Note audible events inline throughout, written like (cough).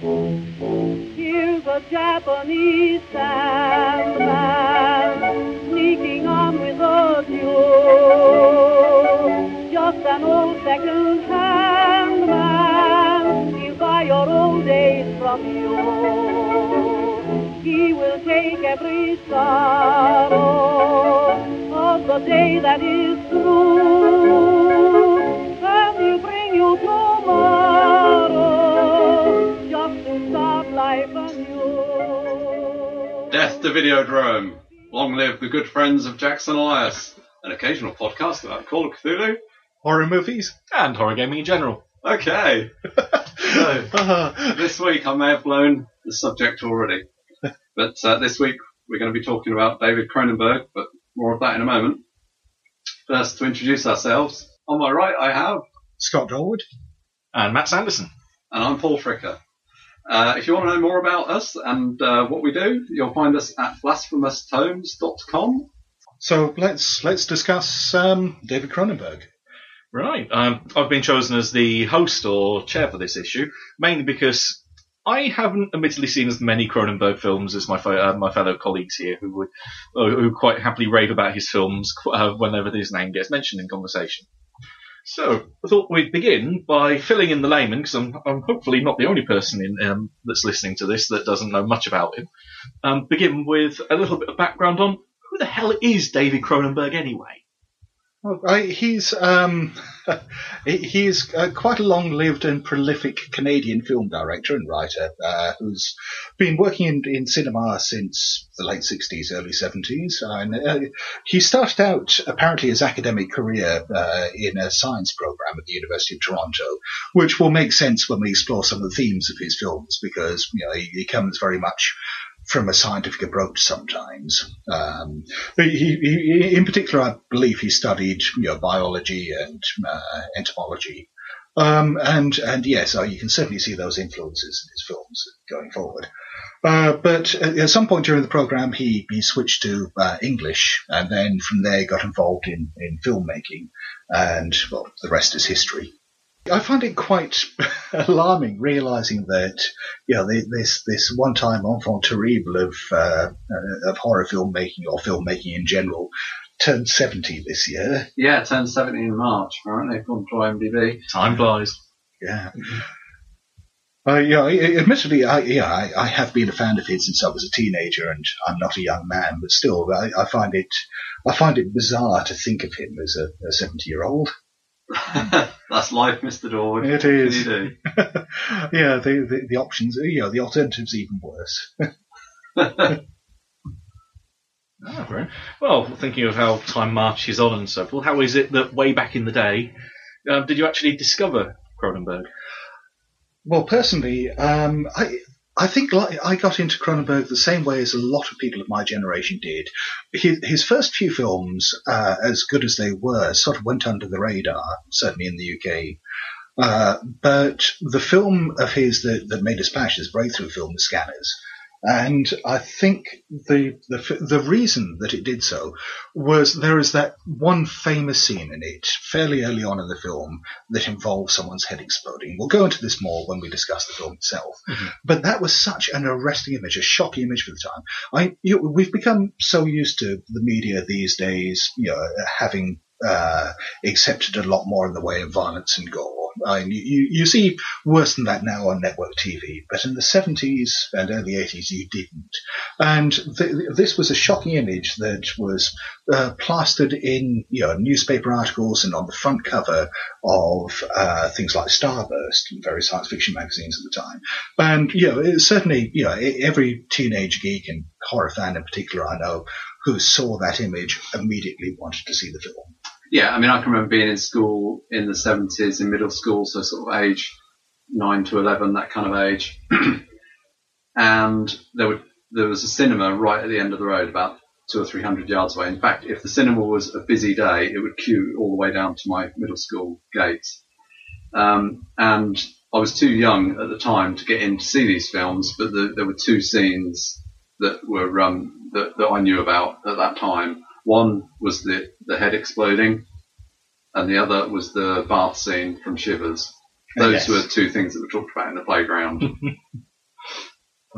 Here's a Japanese sandman sneaking on with a mule. Just an old second-hand man, he'll buy your old days from you. He will take every sorrow of the day that is through, and he'll bring you tomorrow Death to Videodrome. Long live the good friends of Jackson Elias. An occasional podcast about Call of Cthulhu. Horror movies. and horror gaming in general. Okay. (laughs) So, this week I may have blown the subject already. But uh, this week we're going to be talking about David Cronenberg, but more of that in a moment. First, to introduce ourselves, on my right I have, Scott Dorward. And Matt Sanderson. and I'm Paul Fricker. Uh, if you want to know more about us and uh, what we do, you'll find us at blasphemoustomes.com. So let's let's discuss um, David Cronenberg. Right. Um, I've been chosen as the host or chair for this issue, mainly because I haven't admittedly seen as many Cronenberg films as my fe- uh, my fellow colleagues here, who would uh, who quite happily rave about his films uh, whenever his name gets mentioned in conversation. So I thought we'd begin by filling in the layman, because I'm, I'm hopefully not the only person in, um, that's listening to this that doesn't know much about him. Um, begin with a little bit of background on who the hell is David Cronenberg anyway. Well, he's um, (laughs) he's uh, quite a long-lived and prolific Canadian film director and writer uh, who's been working in, in cinema since the late 60s, early 70s. And uh, he started out apparently his academic career uh, in a science program at the University of Toronto, which will make sense when we explore some of the themes of his films because you know he, he comes very much from a scientific approach sometimes. Um, he, he, in particular, I believe he studied you know, biology and uh, entomology. Um, and and yes, uh, you can certainly see those influences in his films going forward. Uh, but at, at some point during the program, he, he switched to uh, English, and then from there got involved in, in filmmaking, and well, the rest is history. I find it quite (laughs) alarming realizing that you know this this one time enfant terrible of uh, uh, of horror filmmaking or filmmaking in general turned 70 this year. Yeah, turned 70 in March, apparently, according to IMDb. Time flies. Yeah. Uh, yeah, I- admittedly, I, yeah, I, I have been a fan of his since I was a teenager, and I'm not a young man, but still, I, I find it, I find it bizarre to think of him as a, a 70 year old. (laughs) That's life, Mr. Dorward. It is. What can you do? (laughs) yeah, the, the the options, know, the alternatives even worse. (laughs) Ah, great. Well, thinking of how time marches on and so forth, how is it that way back in the day, um, did you actually discover Cronenberg? Well, personally, um, I I think I got into Cronenberg the same way as a lot of people of my generation did. His, first few films, uh, as good as they were, sort of went under the radar, certainly in the UK. Uh, but the film of his that, that made a splash, his breakthrough film, The Scanners. And I think the, the the reason that it did so was there is that one famous scene in it fairly early on in the film that involves someone's head exploding. We'll go into this more when we discuss the film itself. But that was such an arresting image, a shocking image for the time. I, you, we've become so used to the media these days, you know, having uh, accepted a lot more in the way of violence and gore. I mean, you, you see worse than that now on network TV, but in the 70s and early 80s you didn't. And th- this was a shocking image that was uh, plastered in you know, newspaper articles and on the front cover of uh, things like Starburst and various science fiction magazines at the time. And you know, certainly, you know, every teenage geek and horror fan in particular I know who saw that image immediately wanted to see the film. Yeah, I mean, I can remember being in school in the 70s, in middle school, so sort of age 9 to 11, that kind of age. (clears throat) and there, would, there was a cinema right at the end of the road, about two or three hundred yards away. In fact, if the cinema was a busy day, it would queue all the way down to my middle school gates. Um, and I was too young at the time to get in to see these films, but the, there were two scenes that were um, that, that I knew about at that time. One was the, the head exploding, and the other was the bath scene from Shivers. Those Yes. were two things that were talked about in the playground. (laughs)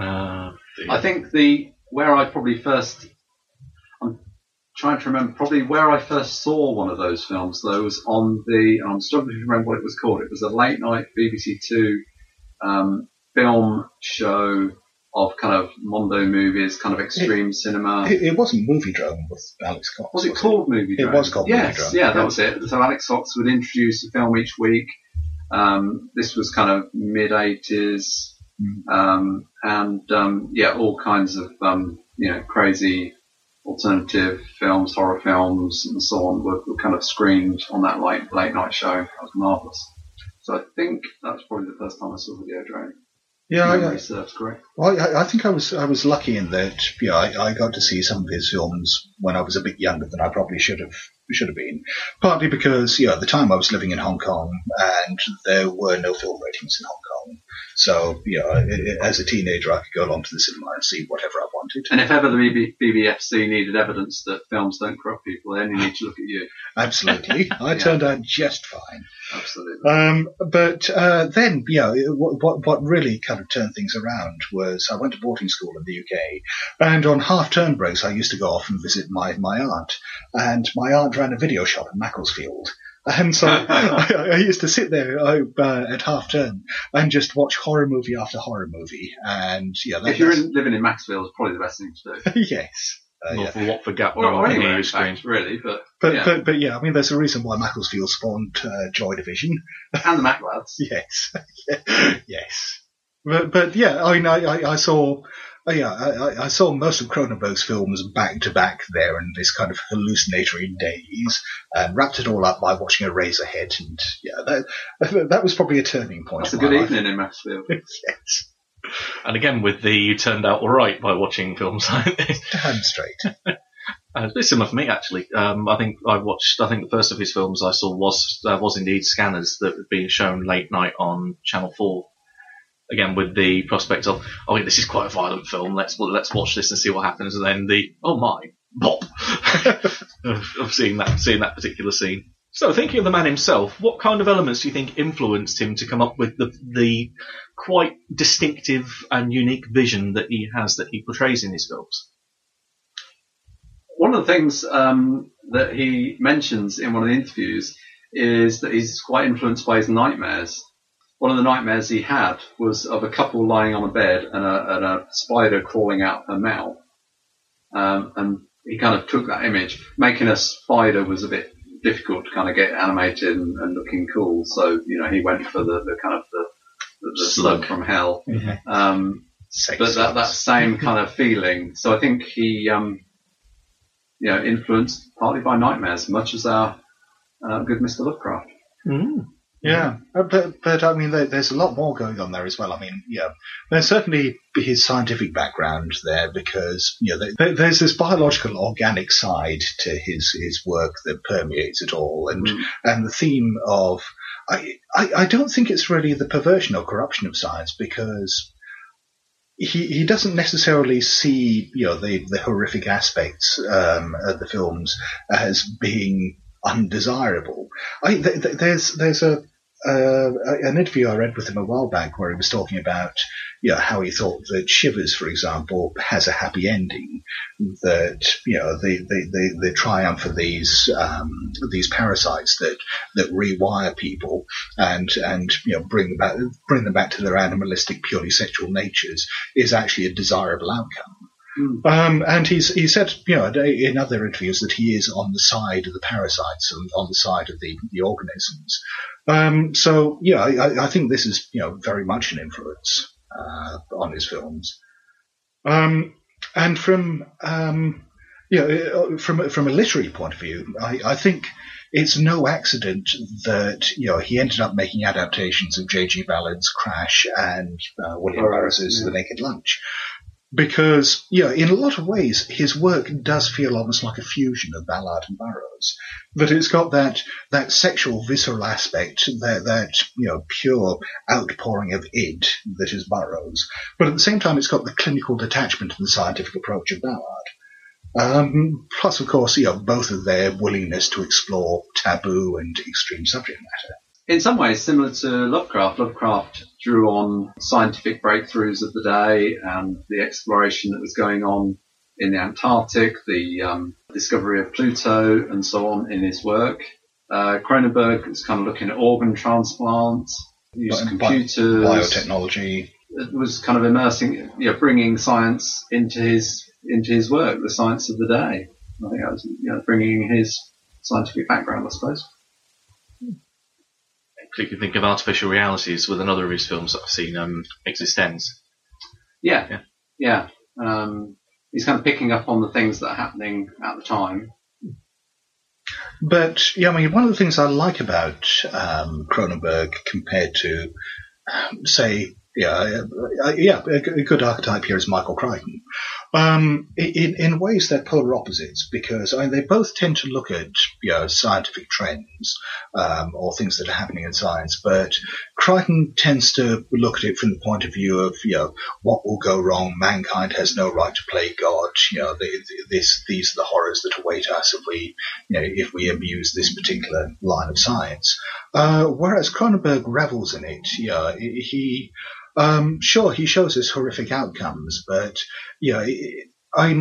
Uh. I think the where I probably first, I'm trying to remember, probably where I first saw one of those films though was on the, I'm struggling to remember what it was called. It was a late night BBC Two um, film show of kind of Mondo movies, kind of extreme cinema. It, it wasn't Moviedrome with Alex Cox. Was it called Movie It was called Movie yes, yeah, that yeah. was it. So Alex Cox would introduce a film each week. Um, this was kind of mid 80s. Mm. Um, and, um, yeah, all kinds of, um, you know, crazy alternative films, horror films and so on were, were kind of screened on that late, late night show. That was marvellous. So I think that was probably the first time I saw Videodrome. Yeah, I- Memory serves correct. Well, I, I think I was I was lucky in that you know, I, I got to see some of his films when I was a bit younger than I probably should have should have been. Partly because you know at the time I was living in Hong Kong and there were no film ratings in Hong Kong, so you know as a teenager I could go along to the cinema and see whatever I wanted. And if ever the BB, BBFC needed evidence that films don't corrupt people, they only need to look at you. (laughs) Absolutely, I (laughs) Yeah. turned out just fine. Absolutely. Um, but uh, then, you know, what, what, what really kind of turned things around was I went to boarding school in the UK, and on half-term breaks I used to go off and visit my, my aunt, and my aunt ran a video shop in Macclesfield. And so (laughs) I, I used to sit there uh, at half term and just watch horror movie after horror movie. And yeah, that, if you're in, living in Maxfield, it's probably the best thing to do. (laughs) yes, uh, Not yeah. for Watford Gap, Or, no or one can anywhere, in fact, really. But, But, yeah. but but yeah, I mean, there's a reason why Macclesfield spawned uh, Joy Division. (laughs) and the Macc Lads. Yes, yes. But but yeah, I mean, I I, I saw. Uh, yeah, I, I- I saw most of Cronenberg's films back to back there in this kind of hallucinatory daze, and wrapped it all up by watching Eraserhead, and yeah, that (laughs) that was probably a turning point. That's a good life. evening in Maxfield. (laughs) yes, And again, with the you turned out all right by watching films like this. (laughs) damn straight. Uh, it's similar for me actually. Um, I think I watched. I think the first of his films I saw was uh, was indeed Scanners that was being shown late night on Channel Four. Again, with the prospect of oh, this is quite a violent film. Let's let's watch this and see what happens. And then the oh my bop (laughs) of, of seeing that seeing that particular scene. So, thinking of the man himself, what kind of elements do you think influenced him to come up with the the quite distinctive and unique vision that he has that he portrays in his films? One of the things um, that he mentions in one of the interviews is that he's quite influenced by his nightmares. One of the nightmares he had was of a couple lying on a bed and a, and a spider crawling out her mouth. Um, and he kind of took that image. Making a spider was a bit difficult to kind of get animated and, and looking cool. So, you know, he went for the, the kind of the, the, the slug Slug. from hell. Um, but that, that same kind of feeling. So I think he, um, you know, influenced partly by nightmares, much as our uh, good Mr. Lovecraft. Mm. Yeah, uh, but but I mean, there, there's a lot more going on there as well. I mean, yeah, there's certainly his scientific background there because you know there, there's this biological, organic side to his his work that permeates it all, and Mm. and the theme of I, I I don't think it's really the perversion or corruption of science because. He, he doesn't necessarily see you know the, the horrific aspects um, of the films as being undesirable. I, th- th- there's there's a uh, an interview I read with him a while back where he was talking about you know, how he thought that Shivers, for example, has a happy ending. That you know the the, the, the triumph of these um, these parasites that that rewire people and and you know bring them back bring them back to their animalistic, purely sexual natures is actually a desirable outcome. Mm. Um, and he's he said, you know, in other interviews that he is on the side of the parasites and on the side of the, the organisms. Um, so yeah, I, I think this is you know very much an influence uh, on his films. Um, and from um, you know, from from a literary point of view, I, I think it's no accident that you know he ended up making adaptations of J.G. Ballard's Crash and uh, William right, Burroughs's yeah. The Naked Lunch because know in a lot of ways his work does feel almost like a fusion of Ballard and Burroughs. That it's got that that sexual visceral aspect, that that you know pure outpouring of id that is Burroughs, but at the same time it's got the clinical detachment and the scientific approach of Ballard. Um, plus, of course, you know both of their willingness to explore taboo and extreme subject matter. In some ways, similar to Lovecraft, Lovecraft drew on scientific breakthroughs of the day and the exploration that was going on in the Antarctic, the um, discovery of Pluto, and so on in his work. Uh, Cronenberg was kind of looking at organ transplants, used Bi- computers, Biotechnology. it was kind of immersing, you know, bringing science into his into his work, the science of the day. I think that was, you know, bringing his scientific background, I suppose. You can think of artificial realities with another of his films that I've seen, um, Existenz. Yeah, Yeah. yeah. Um, he's kind of picking up on the things that are happening at the time. But yeah, I mean, one of the things I like about um, Cronenberg compared to, um, say, yeah, uh, yeah, a good archetype here is Michael Crichton. Um, in, in ways they're polar opposites because I mean, they both tend to look at you know, scientific trends um, or things that are happening in science, but Crichton tends to look at it from the point of view of you know what will go wrong. Mankind has no right to play God. You know, the, the, this these are the horrors that await us if we you know if we abuse this particular line of science. Uh, whereas Cronenberg revels in it. You know, he um, sure he shows us horrific outcomes, but you know. I,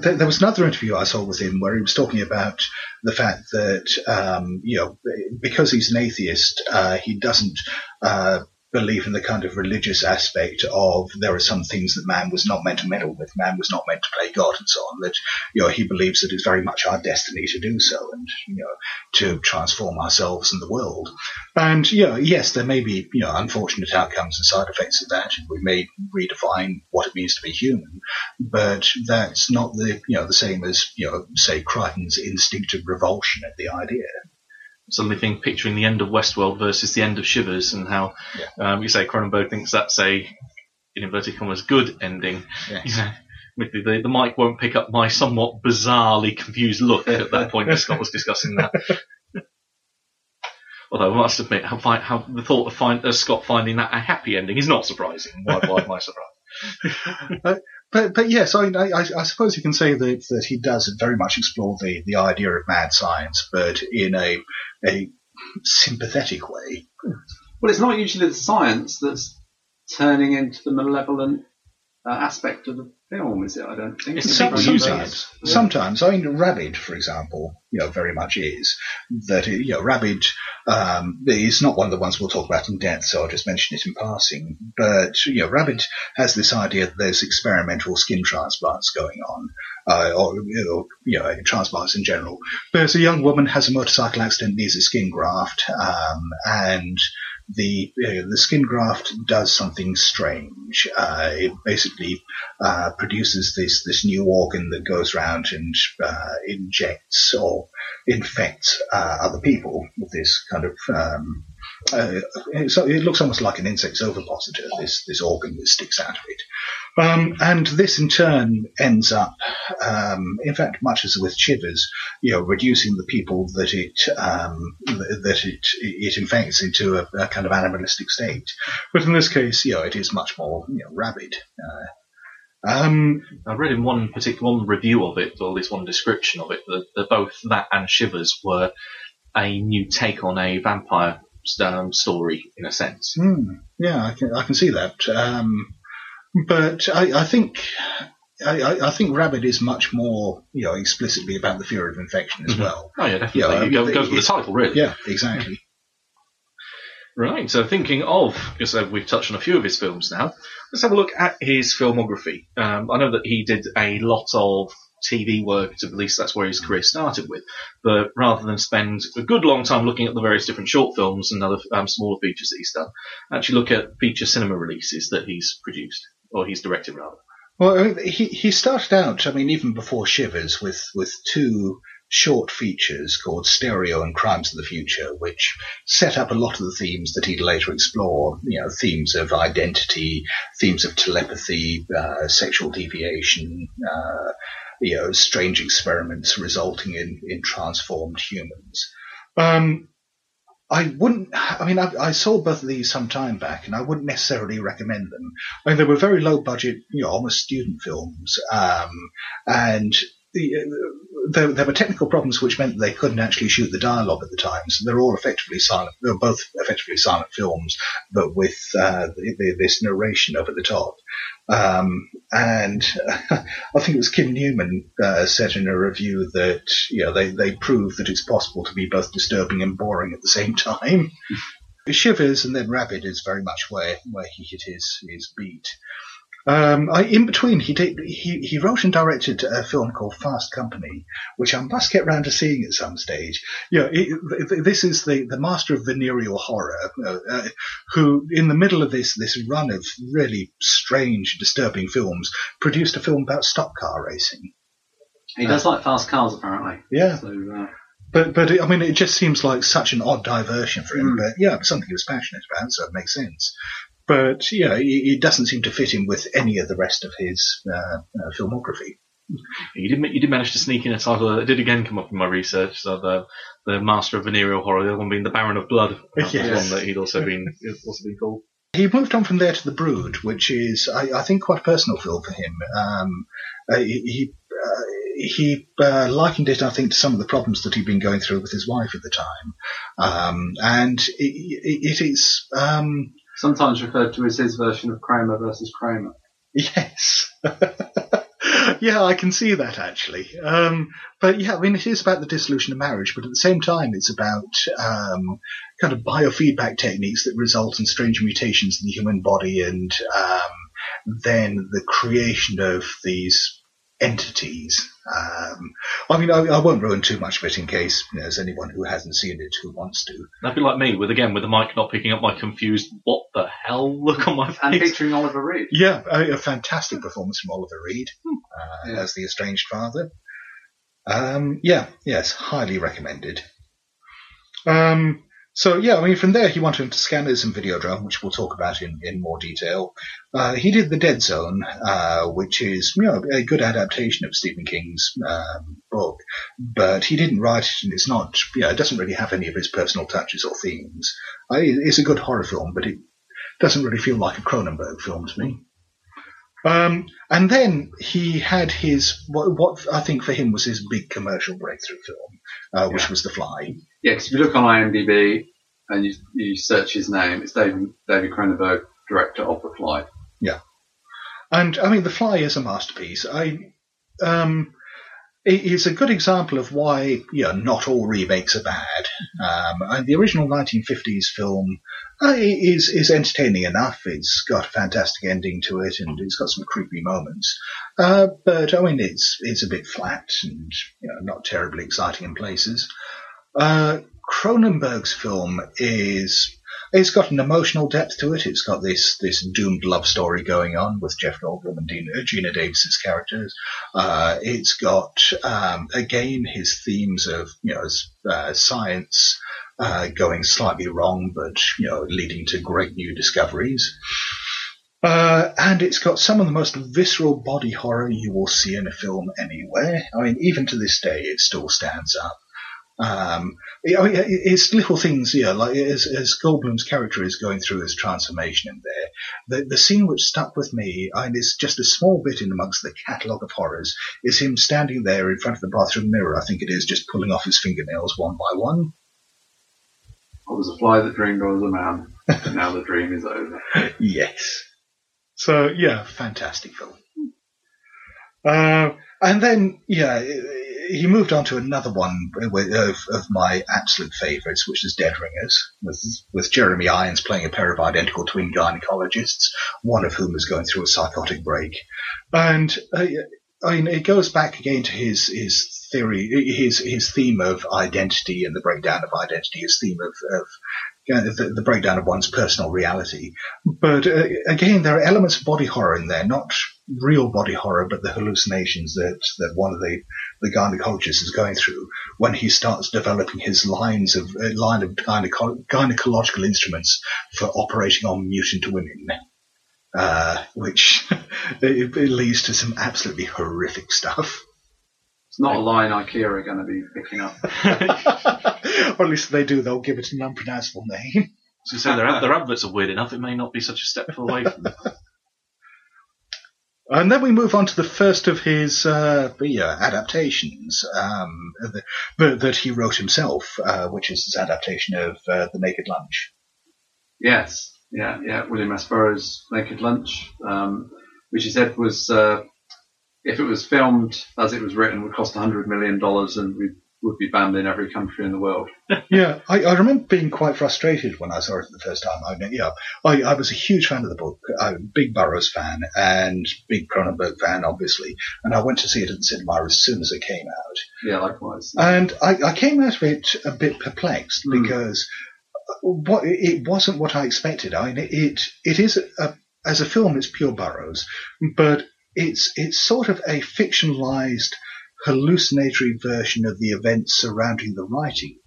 there was another interview I saw with him where he was talking about the fact that um, you know because he's an atheist, uh, he doesn't uh, believe in the kind of religious aspect of there are some things that man was not meant to meddle with, man was not meant to play God, and so on. That you know he believes that it's very much our destiny to do so, and you know to transform ourselves and the world. And you know, yes, there may be you know unfortunate outcomes and side effects of that, and we may redefine what it means to be human, but that's not the you know the same as you know say Crichton's instinctive revulsion at the idea. Suddenly think, picturing the end of Westworld versus the end of Shivers and how, um, you say Cronenberg thinks that's a, in inverted commas, good ending. Yes. Yeah. Admittedly, the, the mic won't pick up my somewhat bizarrely confused look at that point as Scott was discussing that. (laughs) Although I must admit, how, fi- how the thought of find, uh, Scott finding that a happy ending is not surprising. Why, why am I surprised? (laughs) But but yes, I, I, I suppose you can say that that he does very much explore the, the idea of mad science, but in a a sympathetic way. Well, it's not usually the science that's turning into the malevolent uh, aspect of the film, is it? I don't think. It's the Some- people using sometimes, it. sometimes, I mean, Rabid, for example, you know, very much is that you know, Rabid um, is not one of the ones we'll talk about in depth, so I'll just mention it in passing. But you know, Rabid has this idea that there's experimental skin transplants going on, uh, or you know, you know, transplants in general. There's a young woman has a motorcycle accident, needs a skin graft, um, and the the skin graft does something strange. Uh, it basically uh, produces this this new organ that goes around and uh, injects or infects uh, other people with this kind of. Um, uh, it looks almost like an insect's ovipositor. This this organ that sticks out of it, um, and this in turn ends up, um, in fact, much as with Shivers, you know, reducing the people that it um, that it it infects into a, a kind of animalistic state. But in this case, you know, it is much more you know, rabid. Uh, um, I read in one particular one review of it, or at least one description of it, that, that both that and Shivers were a new take on a vampire um, story, in a sense. Hmm, yeah, I can I can see that. Um, but I, I think I, I- think Rabid is much more you know explicitly about the fear of infection as Mhm. well. Oh yeah, definitely. Yeah, I it goes, with it- the title, really. Yeah, exactly. Right, so thinking of, because we've touched on a few of his films now, let's have a look at his filmography. Um, I know that he did a lot of TV work, at least that's where his career started with, but rather than spend a good long time looking at the various different short films and other um, smaller features that he's done, actually look at feature cinema releases that he's produced, or he's directed rather. Well, he he started out. I mean, even before Shivers, with with two short features called Stereo and Crimes of the Future, which set up a lot of the themes that he'd later explore. You know, themes of identity, themes of telepathy, uh, sexual deviation. Uh, you know, strange experiments resulting in in transformed humans. Um, I wouldn't. I mean, I, I saw both of these some time back, and I wouldn't necessarily recommend them. I mean, they were very low budget, you know, almost student films, um, and the, there, there were technical problems which meant they couldn't actually shoot the dialogue at the time, so they're all effectively silent. They're both effectively silent films, but with uh, this narration over the top. Um, and (laughs) I think it was Kim Newman uh, said in a review that you know they they prove that it's possible to be both disturbing and boring at the same (laughs) time. Shivers and then Rabid is very much where where he hit his his beat. Um, I, in between, he did he, he wrote and directed a film called Fast Company, which I must get round to seeing at some stage. You know, it, this is the, the master of venereal horror, uh, uh, who, in the middle of this this run of really strange, disturbing films, produced a film about stock car racing. He does like fast cars, apparently. Yeah. So, uh, But but I mean, it just seems like such an odd diversion for him. Mm. But yeah, something he was passionate about, so it makes sense. But yeah, it, it doesn't seem to fit in with any of the rest of his uh, uh, filmography. You did, you did manage to sneak in a title that did again come up in my research. So the the Master of Venereal Horror, the other one being the Baron of Blood. That Yes. one that he'd also been (laughs) also been called. He moved on from there to The Brood, which is, I, I think, quite a personal film for him. Um, uh, he he, uh, he uh, likened it, I think, to some of the problems that he'd been going through with his wife at the time. Um, and it, it, it is, um, sometimes referred to as his version of Kramer versus Kramer. Yes. (laughs) yeah, I can see that actually. Um, but yeah, I mean, it is about the dissolution of marriage, but at the same time, it's about um, kind of biofeedback techniques that result in strange mutations in the human body and um, then the creation of these entities. Um, I mean, I, I won't ruin too much of it in case you know, there's anyone who hasn't seen it who wants to. That'd be like me with again with the mic not picking up my confused what the hell look on my And face. featuring Oliver Reed. Yeah, a, a fantastic performance from Oliver Reed uh, Yeah. as the estranged father. Um, yeah, yes, highly recommended. Um, so yeah, I mean, from there he went into Scanners and Videodrome, which we'll talk about in, in more detail. Uh, he did The Dead Zone, uh, which is you know a good adaptation of Stephen King's um, book, but he didn't write it, and it's not, you know, it doesn't really have any of his personal touches or themes. Uh, it's a good horror film, but it doesn't really feel like a Cronenberg film to me. Um, and then he had his what, what I think for him was his big commercial breakthrough film, uh, which Yeah. was The Fly. Yeah, if you look on IMDb and you, you search his name, it's David, David Cronenberg, director of The Fly. Yeah. And I mean, The Fly is a masterpiece. I, um, it is a good example of why, you know, not all remakes are bad. Um, the original 1950s film uh, is is entertaining enough. It's got a fantastic ending to it, and it's got some creepy moments. Uh, but I mean, it's it's a bit flat and you know not terribly exciting in places. Uh, Cronenberg's film is it's got an emotional depth to it. It's got this this doomed love story going on with Jeff Goldblum and Dina, Geena Davis's characters. Uh, it's got um, again his themes of you know uh, science uh, going slightly wrong, but you know leading to great new discoveries. Uh, and it's got some of the most visceral body horror you will see in a film anywhere. I mean, even to this day, it still stands up. Um, I mean, it's little things, yeah, like as, as Goldblum's character is going through his transformation in there. The, the scene which stuck with me, and it's just a small bit in amongst the catalogue of horrors, is him standing there in front of the bathroom mirror, I think it is, just pulling off his fingernails one by one. I was a fly that dreamed I was a man. and (laughs) now the dream is over. Yes. So yeah, fantastic film. (laughs) Uh, and then yeah, he moved on to another one of, of my absolute favourites, which is Dead Ringers, with with Jeremy Irons playing a pair of identical twin gynecologists, one of whom is going through a psychotic break, and. Uh, I mean, it goes back again to his his theory, his his theme of identity and the breakdown of identity, his theme of, of you know, the, the breakdown of one's personal reality. But uh, again, there are elements of body horror in there, not real body horror, but the hallucinations that, that one of the, the gynecologists is going through when he starts developing his lines of uh, line of gyneco- gynecological instruments for operating on mutant women. Uh, which (laughs) it, it leads to some absolutely horrific stuff. It's not a line IKEA are going to be picking up. (laughs) or at least if they do, they'll give it an unpronounceable name. So say their, their adverts are weird enough. It may not be such a step away from them. (laughs) And then we move on to the first of his uh, yeah, adaptations um, that, that he wrote himself, uh, which is his adaptation of uh, The Naked Lunch. Yes, yeah, yeah. William S. Burroughs' Naked Lunch, um, which he said was, uh, if it was filmed as it was written, would cost $100 million and we would be banned in every country in the world. (laughs) yeah, I, I, remember being quite frustrated when I saw it the first time. I, yeah, I, I was a huge fan of the book, a big Burroughs fan, and big Cronenberg fan, obviously. And I went to see it at the cinema as soon as it came out. Yeah, likewise. And I, I came out of it a bit perplexed mm. because what it wasn't what I expected. I mean, it it is a, as a film, it's pure Burroughs, but it's it's sort of a fictionalized hallucinatory version of the events surrounding the writing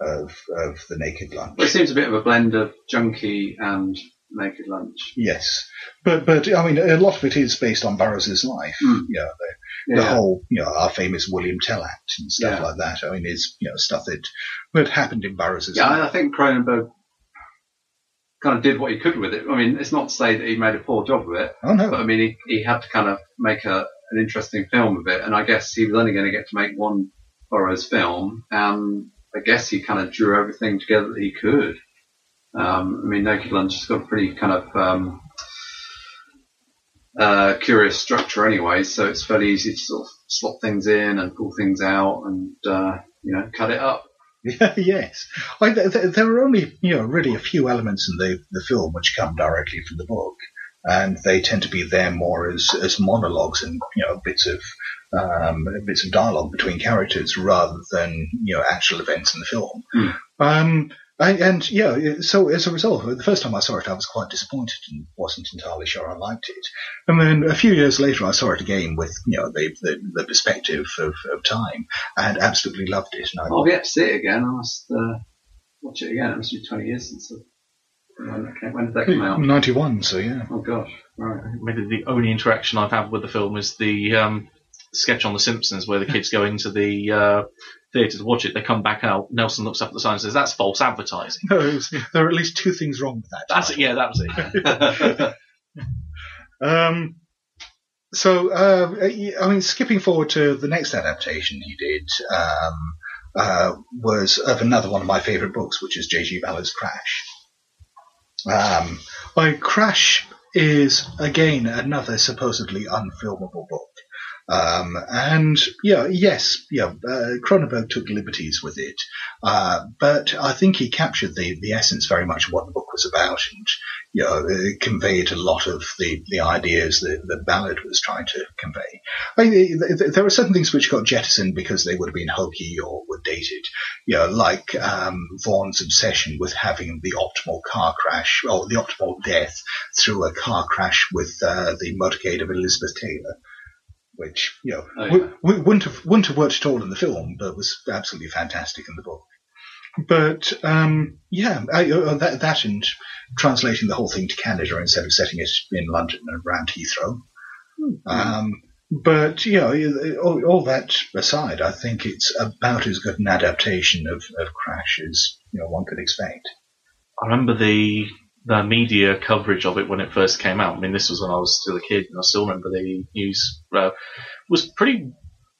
of, of The Naked Lunch. Well, it seems a bit of a blend of Junkie and Naked Lunch. Yes, but but I mean, a lot of it is based on Burroughs' life. Mm. Yeah, the, the yeah. whole you know our famous William Tell Act and stuff yeah. like that. I mean, it's you know stuff that that happened in Burroughs' yeah, life. Yeah, I think Cronenberg kind of did what he could with it. I mean, it's not to say that he made a poor job of it. Oh no. But I mean, he, he had to kind of make a an interesting film of it. And I guess he was only going to get to make one Burroughs film, and I guess he kind of drew everything together that he could. Um, I mean, Naked Lunch has got a pretty kind of um, uh, curious structure anyway, so it's fairly easy to sort of slot things in and pull things out and uh, you know cut it up. (laughs) yes, I, there, there are only you know really a few elements in the, the film which come directly from the book and they tend to be there more as, as monologues and you know bits of um, bits of dialogue between characters rather than you know actual events in the film. Mm. Um, and, and, yeah, so as a result, the first time I saw it, I was quite disappointed and wasn't entirely sure I liked it. And then a few years later, I saw it again with you know the the, the perspective of, of time and absolutely loved it. And I, I'll get to see it again. I must uh, watch it again. It must be twenty years since. I've when, when did that come out? 91, so yeah. Oh gosh, right. Maybe the only interaction I've had with the film is the um, sketch on The Simpsons where the kids go into the uh, theatre to watch it. They come back out. Nelson looks up at the sign and says, "That's false advertising." No, was, there are at least two things wrong with that. That's it. Yeah, that was it. (laughs) um, so, uh, I mean, skipping forward to the next adaptation he did um, uh, was of another one of my favourite books, which is J.G. Ballard's Crash. Um, well, Crash is again another supposedly unfilmable book. Um, and yeah, yes, yeah, uh, Cronenberg took liberties with it, uh, but I think he captured the, the essence very much of what the book was about, and you know, conveyed a lot of the, the ideas that, that Ballard was trying to convey. I mean, there are certain things which got jettisoned because they would have been hokey or were dated, you know, like um, Vaughan's obsession with having the optimal car crash or the optimal death through a car crash with uh, the motorcade of Elizabeth Taylor which you know oh, yeah. w- w- wouldn't have wouldn't have worked at all in the film, but was absolutely fantastic in the book. But um, yeah, I, uh, that, that and translating the whole thing to Canada instead of setting it in London and around Heathrow. Mm-hmm. Um, but you know, all, all, that aside, I think it's about as good an adaptation of, of Crash as you know one could expect. I remember the the media coverage of it when it first came out. I mean, this was when I was still a kid, and I still remember the news uh, was pretty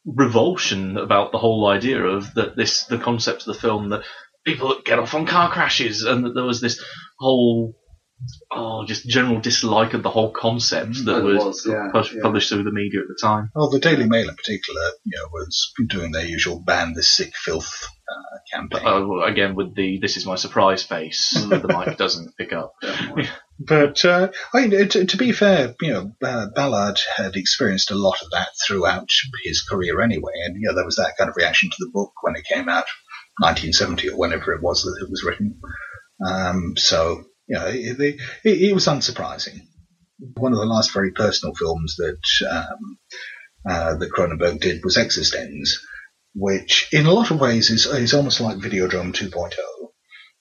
revulsion about the whole idea of that this the concept of the film that people get off on car crashes, and that there was this whole oh, just general dislike of the whole concept that was, was yeah, published, yeah. published through the media at the time. Well, the Daily Mail in particular, you know, was doing their usual ban the sick filth uh, campaign. Uh, well, again, with the "this is my surprise" face, the mic doesn't pick up. (laughs) But uh, I mean, to, to, be fair, you know, uh, Ballard had experienced a lot of that throughout his career anyway, and you know, there was that kind of reaction to the book when it came out, 1970 or whenever it was that it was written. Um, so you know, it, it, it, was unsurprising. One of the last very personal films that um, uh, that Cronenberg did was Existenz, which in a lot of ways is is almost like Videodrome 2.0.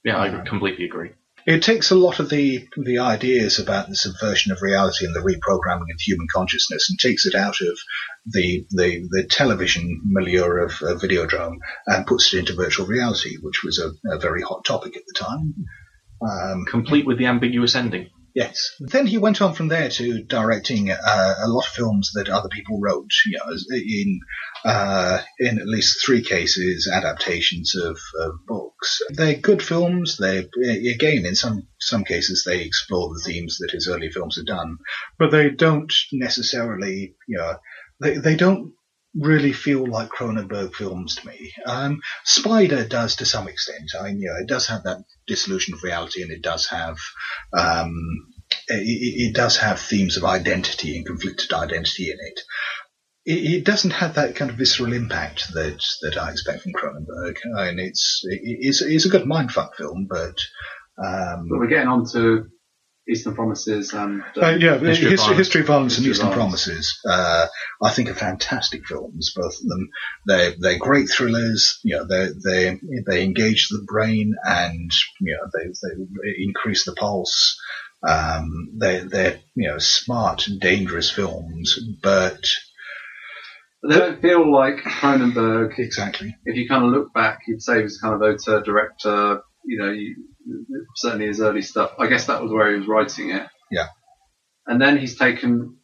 Yeah, I uh, completely agree. It takes a lot of the the ideas about the subversion of reality and the reprogramming of human consciousness and takes it out of the the, the television milieu of, of Videodrome and puts it into virtual reality, which was a, a very hot topic at the time. Um, Complete with the ambiguous ending. Yes. Then he went on from there to directing uh, a lot of films that other people wrote. You know, in uh, in at least three cases, adaptations of, of books. They're good films. They again, in some some cases, they explore the themes that his early films had done, but they don't necessarily, you know, they they don't really feel like Cronenberg films to me. Um, Spider does to some extent. I mean, you know, it does have that disillusion of reality, and it does have um, it, it does have themes of identity and conflicted identity in it. It, doesn't have that kind of visceral impact that that I expect from Cronenberg. Mean, it's it, it's, it's a good mindfuck film, but um, But we're getting on to Eastern Promises and uh, uh, yeah, History History, of Violence. History of Violence and History of Eastern Violence. Promises. Uh, I think are fantastic films, both of them. They're they're great thrillers. You know, they they they engage the brain and you know they they increase the pulse. Um, they they're you know smart, and dangerous films, but they don't feel like Cronenberg. exactly. If you kind of look back, you'd say he was kind of auteur director. You know, you, certainly his early stuff. I guess that was where he was writing it. Yeah. And then he's taken,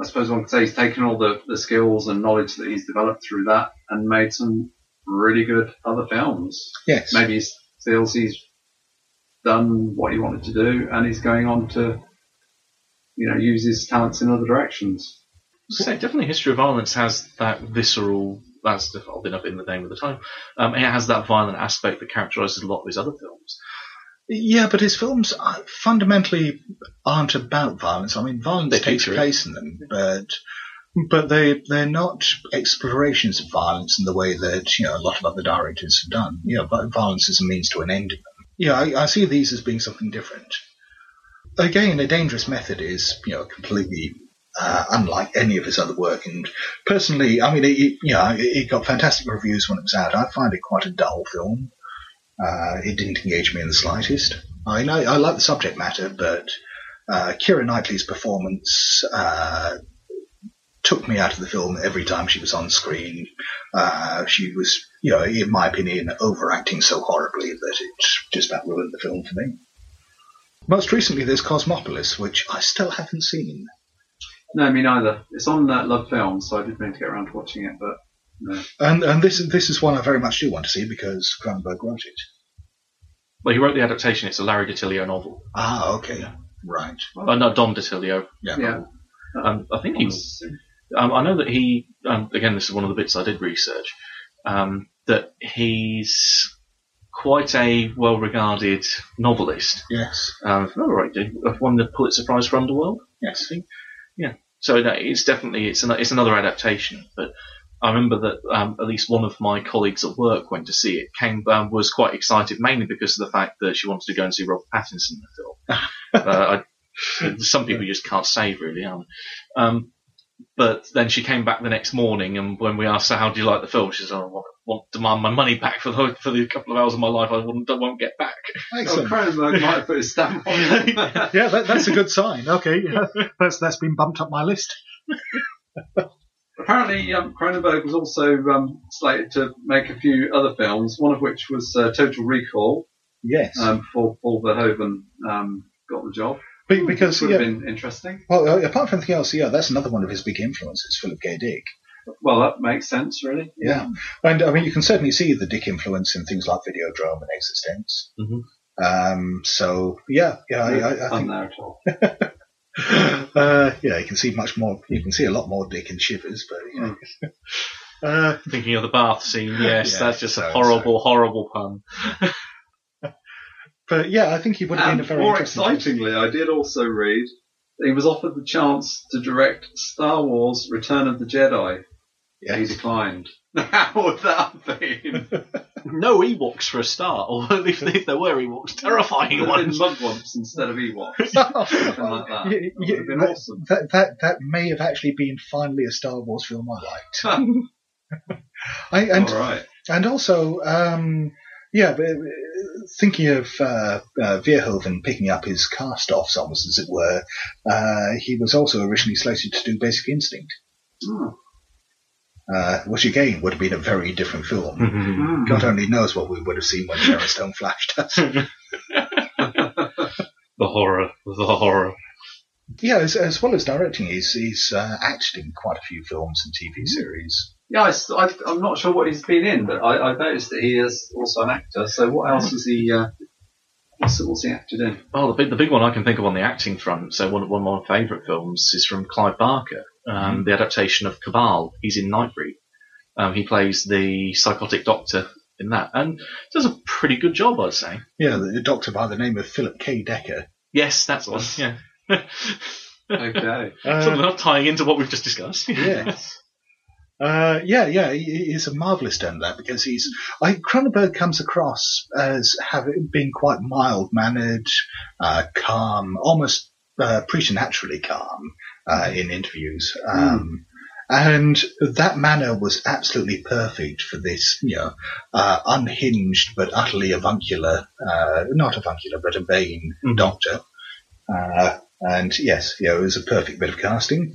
I suppose one could say he's taken all the, the skills and knowledge that he's developed through that and made some really good other films. Yes. Maybe he feels he's done what he wanted to do and he's going on to, you know, use his talents in other directions. So definitely, History of Violence has that visceral. That's oddly enough in the name of the time. Um, it has that violent aspect that characterises a lot of his other films. Yeah, but his films fundamentally aren't about violence. I mean, violence They takes feature it. place in them, but but they they're not explorations of violence in the way that you know a lot of other directors have done. You know, violence is a means to an end. in them. Yeah, I, I see these as being something different. Again, a dangerous method is you know completely. Uh, unlike any of his other work, and personally, I mean, it, it, you know, it, it got fantastic reviews when it was out. I find it quite a dull film. Uh, it didn't engage me in the slightest. I mean, I, like the subject matter, but uh, Keira Knightley's performance uh, took me out of the film every time she was on screen. Uh, she was, you know, in my opinion, overacting so horribly that it just about ruined the film for me. Most recently, there's Cosmopolis, which I still haven't seen. No, me neither. It's on uh, Love Film, so I did mean to get around to watching it, but no. And and this this is one I very much do want to see because Cronenberg wrote it. Well, he wrote the adaptation. It's a Larry DiTillio novel. Ah, okay, right. Uh, no, Don DeLillo. Yeah. Yeah. Um, I think he's. Um, I know that he. Um, again, this is one of the bits I did research. Um, that he's quite a well-regarded novelist. Yes. Um, oh, right, did won the Pulitzer Prize for Underworld. Yes. Yeah. So no, it's definitely it's an, it's another adaptation. But I remember that um, at least one of my colleagues at work went to see it. Came um, was quite excited mainly because of the fact that she wanted to go and see Robert Pattinson in the film. (laughs) uh, I, some people just can't save really, aren't? Um, but then she came back the next morning, and when we asked her how do you like the film, she said, "I want, want to demand my money back for the for the couple of hours of my life I won't, I won't get back." Oh, Excellent. Might have put his stamp on (laughs) (laughs) yeah, that, that's a good sign. Okay, yeah, that's that's been bumped up my list. Apparently, um, Cronenberg was also um, slated to make a few other films, one of which was uh, Total Recall, Yes, um, before Paul Verhoeven um, got the job. Be- because Would yeah, have been interesting. well, uh, apart from anything else, yeah, that's another one of his big influences, Philip K. Dick. Well, that makes sense, really. Yeah, and I mean, you can certainly see the Dick influence in things like Videodrome and Existenz. Mhm. Um, so yeah, yeah, I, No I, I fun think, there at all. (laughs) (laughs) uh, yeah, you can see much more. You can see a lot more Dick and Shivers, but you know. (laughs) uh, Thinking of the bath scene, yes, Yeah, that's just so- a horrible, horrible pun. (laughs) but yeah, I think he would have been a very more interesting. excitingly, I did also read that he was offered the chance to direct Star Wars: Return of the Jedi. Yeah. He declined. How would that have been? No Ewoks for a start, or if, if there were Ewoks, terrifying in ones. Mugwumps instead of Ewoks. (laughs) Something like that. Yeah, That would yeah, have been that, awesome. that, that that may have actually been finally a Star Wars film I liked. (laughs) I, and All right. and also, um, yeah, but, uh, thinking of uh, uh, Verhoeven picking up his cast-offs, almost as it were, uh, he was also originally slated to do Basic Instinct, Oh. Uh, which again would have been a very different film. Mm. God only knows what we would have seen when Sharon Stone flashed us. (laughs) The horror, the horror. Yeah, as, as well as directing, he's he's uh, acted in quite a few films and TV series. Yeah, I, am not sure what he's been in, but I, I noticed that he is also an actor. So what else has he? Uh, what's, what's he acted in? Oh, the big, the big one I can think of on the acting front. So one, one of my favourite films is from Clive Barker, um, the adaptation of Cabal. He's in Nightbreed. Um, he plays the psychotic doctor in that, and does a pretty good job, I'd say. Yeah, the doctor by the name of Philip K. Decker. Yes, that's one. Yeah. (laughs) Okay. Something not tying into what we've just discussed. (laughs) yes. Uh, yeah, yeah, he, he's a marvelous done there because he's. I Cronenberg comes across as having been quite mild mannered, uh, calm, almost uh, preternaturally calm uh, in interviews. Um, And that manner was absolutely perfect for this, you know, uh, unhinged but utterly avuncular, uh, not avuncular, but a vain Mhm. doctor. Uh, and yes, you know, it was a perfect bit of casting.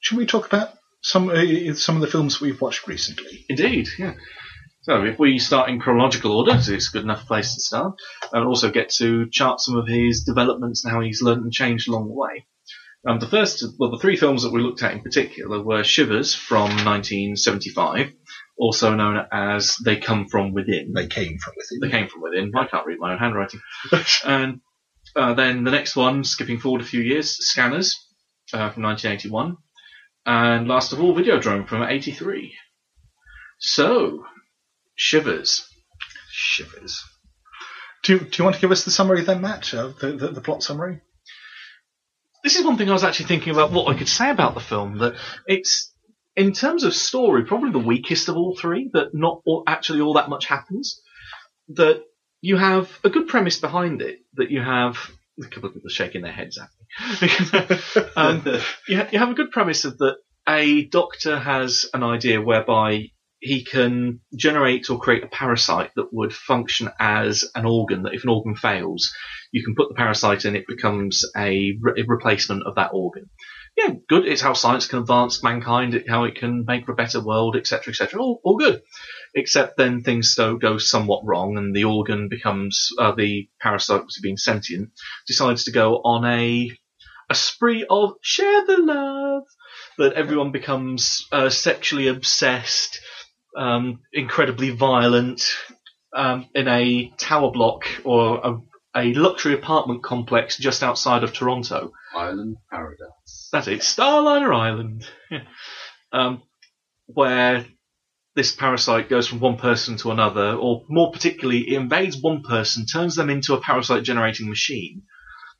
Should we talk about some uh, some of the films we've watched recently? Indeed, yeah. So if we start in chronological order, it's a good enough place to start, and also get to chart some of his developments and how he's learned and changed along the way. Um, the first, well, the three films that we looked at in particular were Shivers from 1975, also known as They Come From Within. They came from within. They came from within. I can't read my own handwriting. (laughs) and uh, then the next one, skipping forward a few years, Scanners uh, from 1981, and last of all, Videodrome from 83. So, Shivers. Shivers. Do, do you want to give us the summary then, Matt? Uh, the, the, the plot summary? This is one thing I was actually thinking about what I could say about the film. That it's, in terms of story, probably the weakest of all three. That not all, actually all that much happens. That you have a good premise behind it. That you have a couple of people shaking their heads at me. (laughs) um, you, ha- you have a good premise of that a doctor has an idea whereby he can generate or create a parasite that would function as an organ that if an organ fails you can put the parasite in it becomes a, re- replacement of that organ. Yeah good it's how science can advance mankind how it can make for a better world etc etc all, all good. Except then things go somewhat wrong and the organ becomes uh, the parasite was being sentient decides to go on a a spree of share the love. That everyone becomes uh, sexually obsessed, um, incredibly violent, um, in a tower block or a, a luxury apartment complex just outside of Toronto. Island Paradise. That's it, Starliner Island, Yeah. (laughs) um, where this parasite goes from one person to another, or more particularly, it invades one person, turns them into a parasite generating machine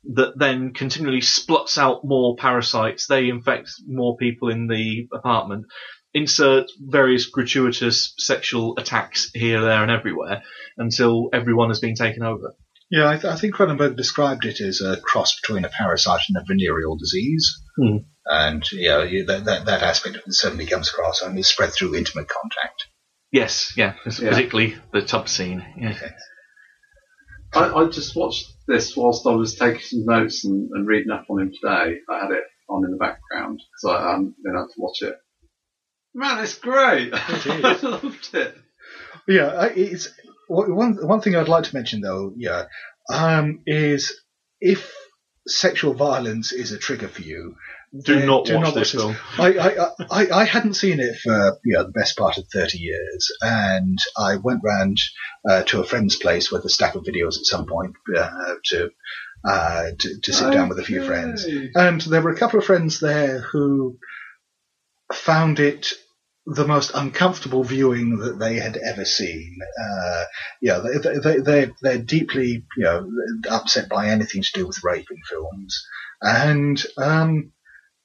that then continually spluts out more parasites. They infect more people in the apartment. Insert various gratuitous sexual attacks here, there, and everywhere until everyone has been taken over. Yeah, I, th- I think Cronenberg described it as a cross between a parasite and a venereal disease. Hmm. And, yeah, you, that, that, that aspect of it certainly comes across and is spread through intimate contact. Yes, yeah, Yeah. particularly the tub scene. Yeah. I, I just watched this whilst I was taking some notes and, and reading up on him today. I had it on in the background because I hadn't been able to watch it. Man, it's great. (laughs) I loved it. Yeah, it's one one thing I'd like to mention though. Yeah, um, is if sexual violence is a trigger for you, Do not watch this film. I, I, I, I hadn't seen it for you know, the best part of 30 years, and I went round uh, to a friend's place with a stack of videos at some point uh, to, uh, to to sit down with a few friends. And there were a couple of friends there who found it the most uncomfortable viewing that they had ever seen. Uh, yeah, they, they, they, they're, they're deeply, you know, upset by anything to do with raping films. And, um,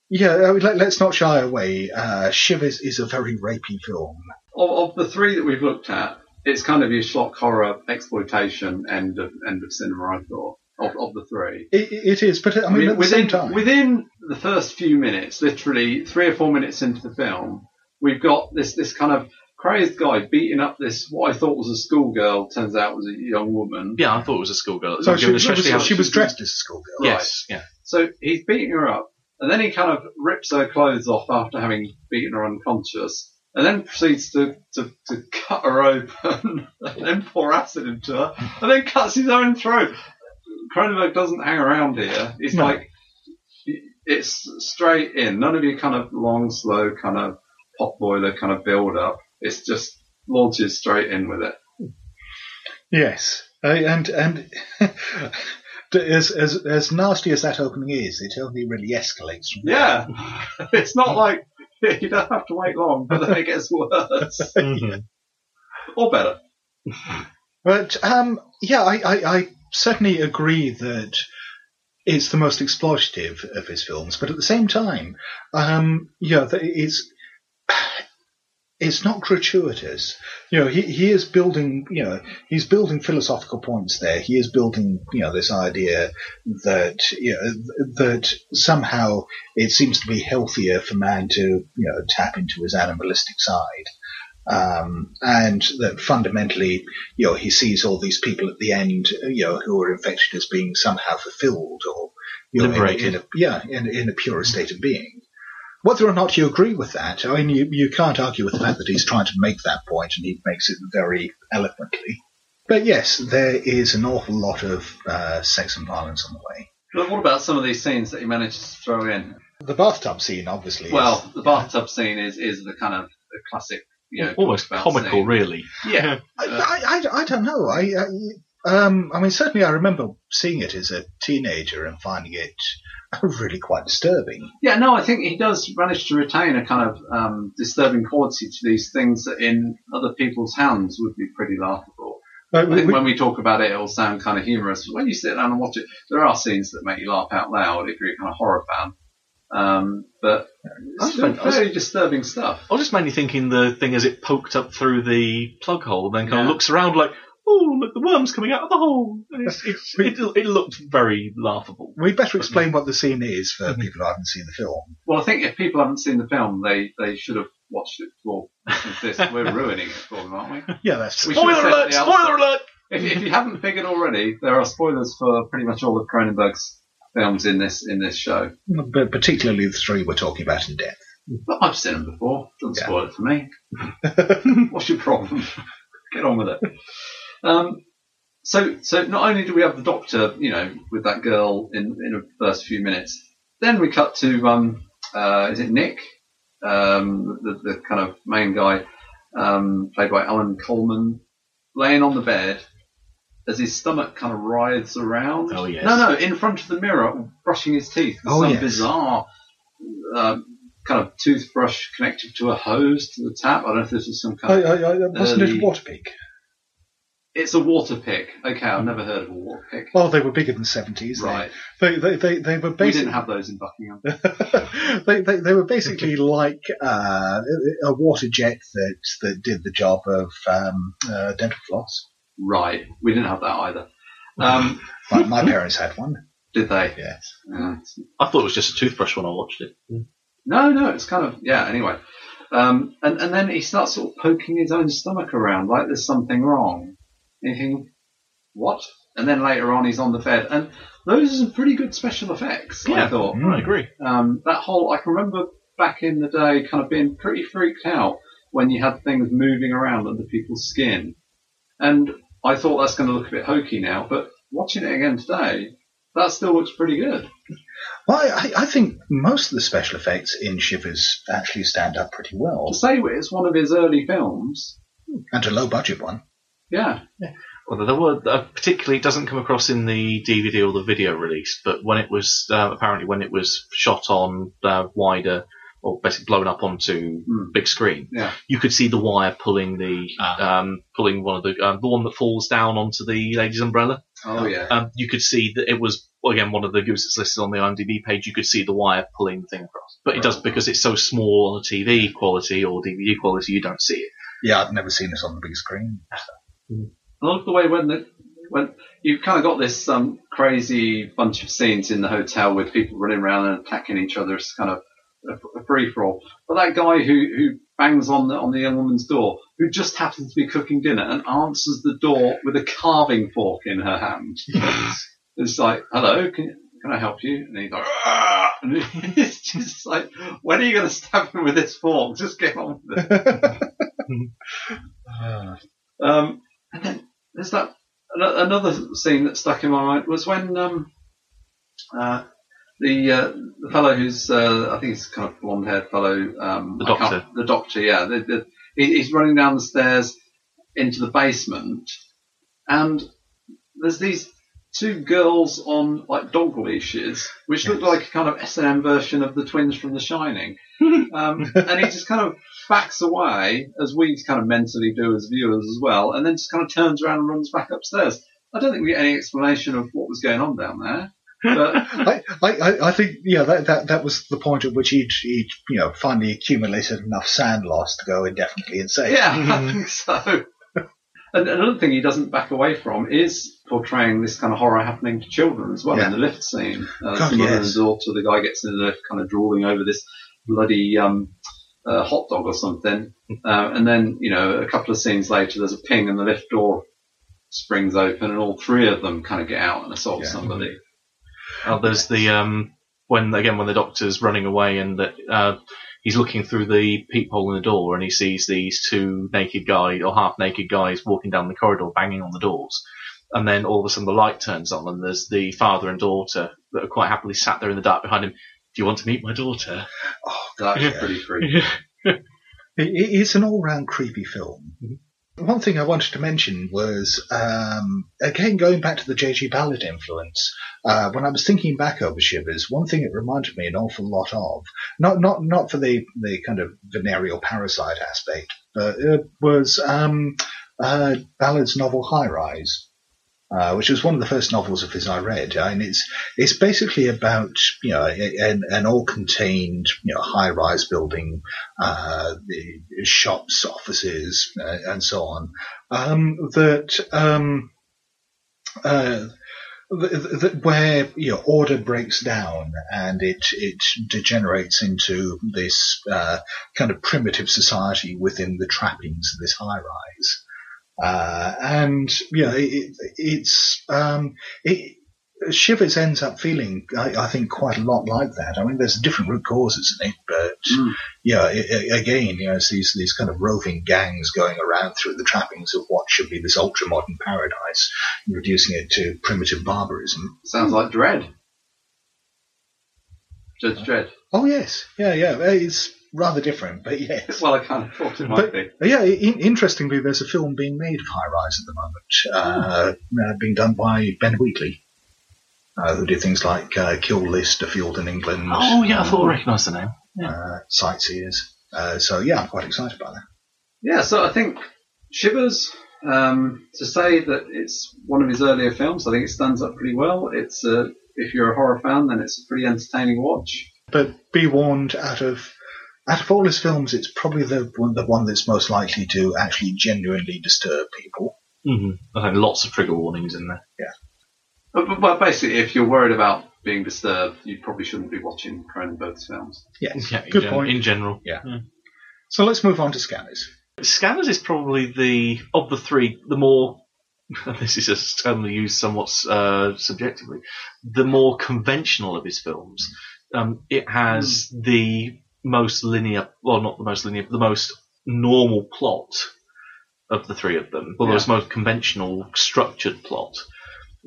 yeah, let, let's not shy away. Uh, Shivers is a very rapey film. Of, of the three that we've looked at, it's kind of your schlock horror exploitation end of end of cinema. I thought of, of the three. It, it is, but I mean, at the same time. within the first few minutes, literally three or four minutes into the film, we've got this this kind of crazed guy beating up this what I thought was a schoolgirl, turns out was a young woman. Yeah, I thought it was a schoolgirl. so she, she, Especially how was, she was dressed as a schoolgirl. Yes, yeah. So he's beating her up, and then he kind of rips her clothes off after having beaten her unconscious, and then proceeds to, to, to cut her open, (laughs) and then pour acid into her, and then cuts his own throat. Cronenberg doesn't hang around here. It's No. like it's straight in. None of your kind of long, slow kind of pot boiler kind of build up. It's just launches straight in with it. Yes, and and (laughs) as as as nasty as that opening is, it only really escalates from there. Yeah, (laughs) it's not like (laughs) you don't have to wait long, but then it gets worse Mhm. or better. But um, yeah, I, I, I certainly agree that it's the most exploitative of his films. But at the same time, um, yeah, it's it's not gratuitous. You know, he he is building. You know, he's building philosophical points there. He is building. You know, this idea that you know that somehow it seems to be healthier for man to you know tap into his animalistic side. Um, and that fundamentally, you know, he sees all these people at the end, you know, who are infected as being somehow fulfilled or, you know, in, Liberated. in a, yeah, in, in a purer state of being. Whether or not you agree with that, I mean, you, you can't argue with the fact that he's trying to make that point and he makes it very eloquently. But yes, there is an awful lot of uh, sex and violence on the way. But what about some of these scenes that he manages to throw in? The bathtub scene, obviously. is- Well, the bathtub scene is, is the kind of the classic, you know, Almost comical, scene. really. Yeah, I, I, I, I don't know. I, I um I mean certainly I remember seeing it as a teenager and finding it (laughs) really quite disturbing. Yeah, no, I think he does manage to retain a kind of um, disturbing quality to these things that in other people's hands would be pretty laughable. But I think we- when we talk about it, it'll sound kind of humorous. But When you sit down and watch it, there are scenes that make you laugh out loud if you're a kind of horror fan. Um, but I it's still was- I was- very disturbing stuff. I was just mainly thinking the thing as it poked up through the plug hole, and then kind Yeah. of looks around like, oh, look, the worm's coming out of the hole. And it's, (laughs) it's, it, it looked very laughable. we'd better explain what the scene is for Mm-hmm. people who haven't seen the film. Well, I think if people haven't seen the film, they, they should have watched it before (laughs) this. We're ruining it for them, aren't we? Yeah, that's We true. should Spoiler alert! Spoiler alert! If, if you haven't figured already, there are spoilers for pretty much all of Cronenberg's films in this in this show. But particularly the three we're talking about in depth. But I've seen them before. Don't Yeah. spoil it for me. (laughs) What's your problem? Get on with it. Um, so, so not only do we have the doctor, you know, with that girl in in the first few minutes, then we cut to um, uh, is it Nick, um, the the kind of main guy, um, played by Allan Kolman, laying on the bed as his stomach kind of writhes around. Oh, yes. No, no, in front of the mirror, brushing his teeth. with Oh, some yes. bizarre um, kind of toothbrush connected to a hose to the tap. I don't know if this is some I, kind of. I, I, wasn't it Early- a water pick? It's a water pick. Okay, I've never heard of a water pick. Oh, they were bigger than seventies. Right. They, they, they, they were basically. We basically. didn't have those in Buckingham. (laughs) they, they, they were basically (laughs) like uh, a water jet that that did the job of um, uh, dental floss. Right. We didn't have that either. Um, (laughs) My, my parents had one. did they? Yes. Uh, I thought it was just a toothbrush when I watched it. no, no, it's kind of, yeah, anyway. Um, and, and then he starts sort of poking his own stomach around like there's something wrong. And you think, what? And then later on he's on the Fed, And those are some pretty good special effects, Yeah, I thought. Mm. I agree. um, that whole I can remember back in the day kind of being pretty freaked out when you had things moving around under people's skin. And I thought that's going to look a bit hokey now, but watching it again today, that still looks pretty good. Well, I, I think most of the special effects in Shivers actually stand up pretty well, To say it's one of his early films, and a low budget one. Yeah, Although there were, uh, particularly, it doesn't come across in the DVD or the video release, but when it was, uh, apparently when it was shot on uh, wider, or basically blown up onto Hmm. big screen, Yeah. you could see the wire pulling the, Ah. um, pulling one of the, um, the one that falls down onto the lady's umbrella. oh yeah, Um, you could see that it was, well, again, one of the gooses that's listed on the IMDb page, you could see the wire pulling the thing across. But it does, because it's so small on a TV quality or DVD quality, you don't see it. Yeah, I've never seen this on the big screen. (laughs) I love the way when the when you've kind of got this um, crazy bunch of scenes in the hotel with people running around and attacking each other. It's kind of a, free for all. But that guy who who bangs on the on the young woman's door, who just happens to be cooking dinner and answers the door with a carving fork in her hand. (laughs) it's like, hello, can can I help you? And he's like, "Ah!" and it's just like, when are you going to stab him with this fork? Just get on with it. (laughs) Um, and then there's that Another scene that stuck in my mind was when um, uh, the uh, the fellow who's uh, I think he's kind of blonde haired fellow, um, The doctor. the doctor, yeah, the, the, he, he's running down the stairs into the basement, and there's these two girls on like dog leashes, which look like a kind of S and M version of the twins from The Shining, (laughs) um, and he just kind of backs away as we kind of mentally do as viewers as well, and then just kind of turns around and runs back upstairs. I don't think we get any explanation of what was going on down there. But (laughs) I, I, I- I think yeah that, that that was the point at which he'd, he'd you know finally accumulated enough SAN loss to go indefinitely insane. yeah, I (laughs) think so. And another thing he doesn't back away from is portraying this kind of horror happening to children as well Yeah. in the lift scene. Uh, God, the mother yes. and daughter, the guy gets in the lift, kind of drooling over this bloody um, uh, hot dog or something, uh, and then you know a couple of scenes later, there's a ping and the lift door springs open, and all three of them kind of get out and assault Yeah. somebody. Oh, there's the um when again when the doctor's running away and that uh, he's looking through the peephole in the door and he sees these two naked guys or half naked guys walking down the corridor banging on the doors. And then all of a sudden the light turns on and there's the father and daughter that are quite happily sat there in the dark behind him. Do you want to meet my daughter? Oh, That's Yeah. pretty freaky. (laughs) It, it- it's an all-round creepy film. One thing I wanted to mention was, um, again, going back to the J.G. Ballard influence. Uh, when I was thinking back over Shivers, one thing it reminded me an awful lot of, not not not for the the kind of venereal parasite aspect, but it was um, uh, Ballard's novel High Rise. Uh, which was one of the first novels of his I read, and it's it's basically about you know an, an all-contained you know high-rise building uh, the shops, offices, uh, and so on, um, that um, uh, where you know order breaks down and it it degenerates into this uh, kind of primitive society within the trappings of this high rise. Uh, and yeah, it, it, it's um, it, Shivers ends up feeling, I, I think, quite a lot like that. I mean, there's different root causes in it, but Mm. yeah, i i again, you know, it's these these kind of roving gangs going around through the trappings of what should be this ultra modern paradise, reducing it to primitive barbarism. Sounds like Dredd. Judge Dredd. Oh yes, yeah, yeah, it's rather different, but yes. (laughs) Well, I kind of thought it might But be. yeah, in, interestingly, there's a film being made of High Rise at the moment, uh, uh, being done by Ben Wheatley, uh, who did things like uh, Kill List, A Field in England, Oh yeah, I thought I recognised the name. uh, Sightseers. Uh, so yeah, I'm quite excited about that. Yeah, so I think Shivers, um, to say that it's one of his earlier films, I think it stands up pretty well. It's uh, if you're a horror fan, then it's a pretty entertaining watch. But be warned, out of out of all his films, it's probably the one, the one that's most likely to actually genuinely disturb people. Mm-hmm. I think lots of trigger warnings in there. But, but, but basically, if you're worried about being disturbed, you probably shouldn't be watching Cronenberg's films. Yes, Yeah, in good gen- point. In general, Yeah. so let's move on to Scanners. Scanners is probably the of the three the more. (laughs) This is a term we use somewhat uh, subjectively. The more conventional of his films. Um, it has the most linear, well, not the most linear, but the most normal plot of the three of them. Well, Yeah. the most conventional, structured plot.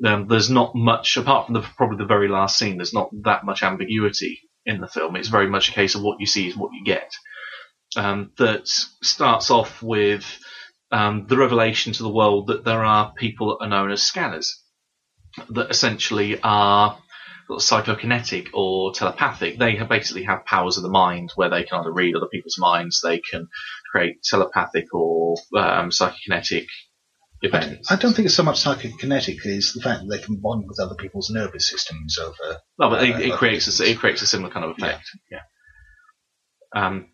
Um, there's not much, apart from the, probably the very last scene, there's not that much ambiguity in the film. It's very much a case of what you see is what you get. Um, that starts off with um, the revelation to the world that there are people that are known as scanners, that essentially are psychokinetic or telepathic. They have basically have powers of the mind where they can either read other people's minds, they can create telepathic or um, psychokinetic events. I don't think it's so much psychokinetic as the fact that they can bond with other people's nervous systems over. No, but it, Uh, it creates a, it creates a similar kind of effect. Yeah. Um,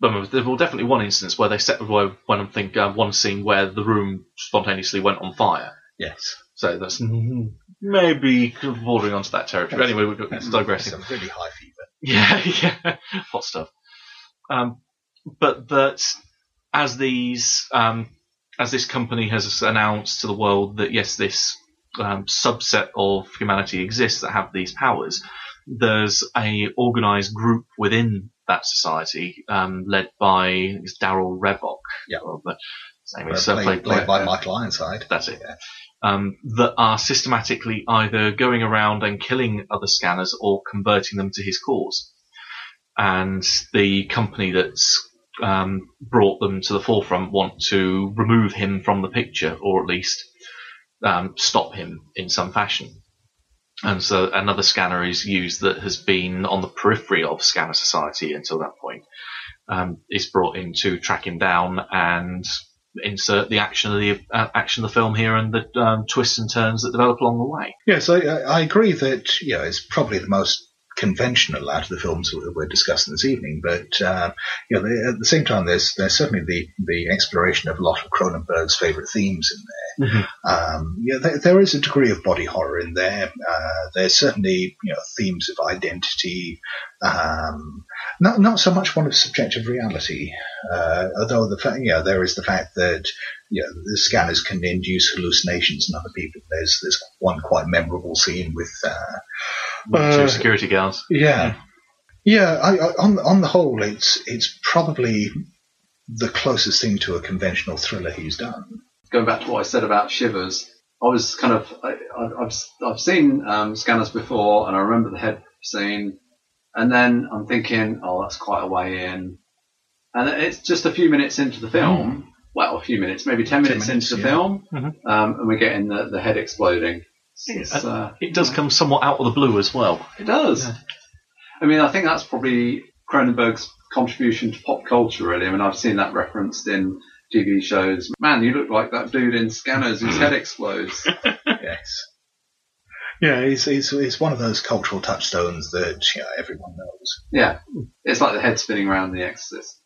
but there was definitely one instance where they set where when I think uh, one scene where the room spontaneously went on fire. Yes. So that's maybe bordering onto that territory. But anyway, we're digressing. Some really high fever. (laughs) Yeah, yeah, hot stuff. Um, but that as these, um, as this company has announced to the world that yes, this um, subset of humanity exists that have these powers, there's a organised group within that society um, led by Darryl Revok, Yeah. Or the- Same as uh, played, played, played by uh, Michael Ironside. That's it. Yeah. Um, that are systematically either going around and killing other scanners or converting them to his cause. And the company that's um, brought them to the forefront want to remove him from the picture, or at least um, stop him in some fashion. And so another scanner is used that has been on the periphery of Scanner Society until that point. Um, is brought in to track him down and insert the action of the uh, action of the film here and the um, twists and turns that develop along the way. Yes, I, I agree that you know it's probably the most conventional out of the films that we're discussing this evening. But uh, you know, they- at the same time, there's there's certainly the the exploration of a lot of Cronenberg's favourite themes in there. Um, yeah, there, there is a degree of body horror in there. Uh, there's certainly you know themes of identity. Um, not not so much one of subjective reality, uh, although the fact yeah there is the fact that you know, the scanners can induce hallucinations in other people. There's there's one quite memorable scene with uh, With Uh, two security guards. yeah. Yeah, I, I, on on the whole, it's it's probably the closest thing to a conventional thriller he's done. going back to what I said about Shivers, I was kind of I, I- I've I've seen um, scanners before, and I remember the head scene, and then I'm thinking, oh, that's quite a way in, and it's just a few minutes into the film. Well, a few minutes, maybe ten minutes, minutes, into the yeah. film, Mhm. um, and we're getting the, the head exploding. It's, And uh, It does come somewhat out of the blue as well. it does. Yeah. I mean, I think that's probably Cronenberg's contribution to pop culture, really. I mean, I've seen that referenced in TV shows. Man, you look like that dude in Scanners whose head explodes. (laughs) Yes. Yeah, it's, it's, it's one of those cultural touchstones that you know, everyone knows. Yeah, it's like the head spinning around The Exorcist.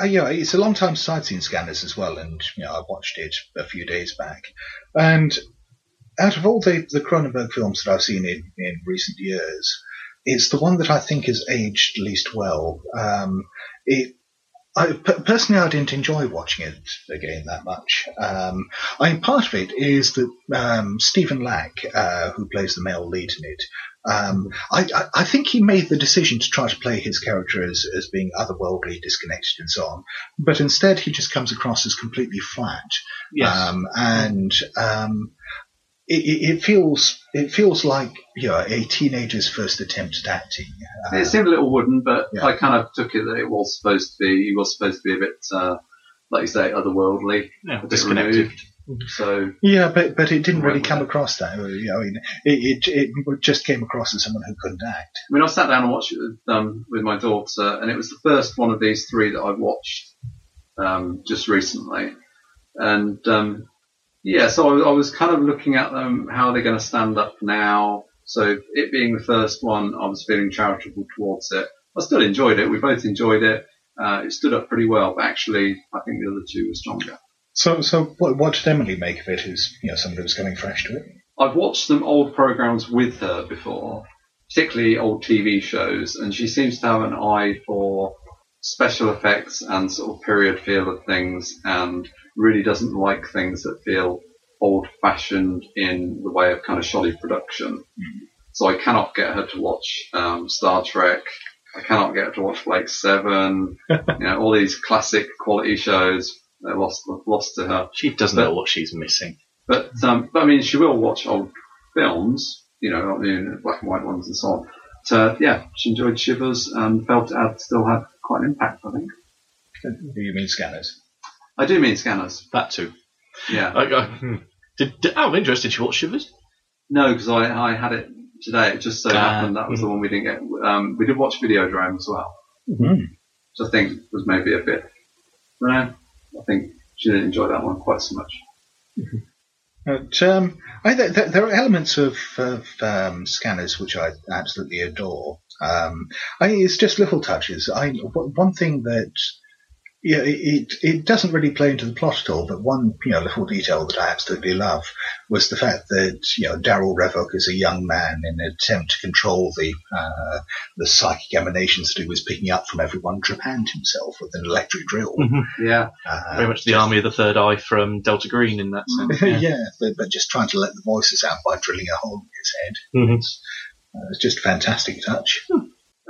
Uh, yeah, it's a long time since I'd seen Scanners as well, and you know, I watched it a few days back. And out of all the, the Cronenberg films that I've seen in, in recent years, it's the one that I think has aged least well. Um, it, I, personally, I didn't enjoy watching it again that much. Um, I mean, part of it is that um, Stephen Lack, uh, who plays the male lead in it, um, I, I, I think he made the decision to try to play his character as, as being otherworldly, disconnected, and so on. But instead, he just comes across as completely flat. Um, and um, it, it, it feels it feels like you know, a teenager's first attempt at acting. Uh, It seemed a little wooden, but Yeah. I kind of took it that it was supposed to be. He was supposed to be a bit, uh, like you say, otherworldly, Yeah, disconnected. removed. So yeah, but but it didn't really come across that. You know, I mean, it, it it just came across as someone who couldn't act. I mean, I sat down and watched it with, um, with my daughter, and it was the first one of these three that I've watched um, just recently. And um, yeah, so I, I was kind of looking at them, how they're going to stand up now. So it being the first one, I was feeling charitable towards it. I still enjoyed it. We both enjoyed it. Uh, it stood up pretty well, but actually, I think the other two were stronger. So so what, what did Emily make of it? As you know, someone who was coming fresh to it. I've watched some old programs with her before, particularly old TV shows, and she seems to have an eye for special effects and sort of period feel of things, and really doesn't like things that feel old fashioned in the way of kind of shoddy production. So I cannot get her to watch um, Star Trek. I cannot get her to watch Blake Seven. (laughs) you know, all these classic quality shows. They're lost, lost to her. She doesn't But- know what she's missing. But um, but I mean, she will watch old films, you know, I mean, black and white ones and so on. So yeah, she enjoyed Shivers and felt it still had quite an impact. I think. Do you mean Scanners? I do mean Scanners. That too. Yeah. I, I, hmm. did, did, out of interest, did you watch Shivers? No, because I, I had it today. It just so Ah, happened that was the one we didn't get. Um, we did watch Videodrome as well, Mm-hmm. which I think was maybe a bit. Know. I think she didn't enjoy that one quite so much. But um, I, th- th- there are elements of, of um, scanners which I absolutely adore. Um, I, it's just little touches. I one thing that yeah, it, it doesn't really play into the plot at all. But one you know little detail that I absolutely love was the fact that you know Darryl Revok is a young man in an attempt to control the uh, the psychic emanations that he was picking up from everyone, trepanned himself with an electric drill. Yeah. Uh, Very much the just- Army of the Third Eye from Delta Green in that (laughs) sense. yeah, Yeah. but, but just trying to let the voices out by drilling a hole in his head. Mhm. It's, uh, it's just a fantastic touch.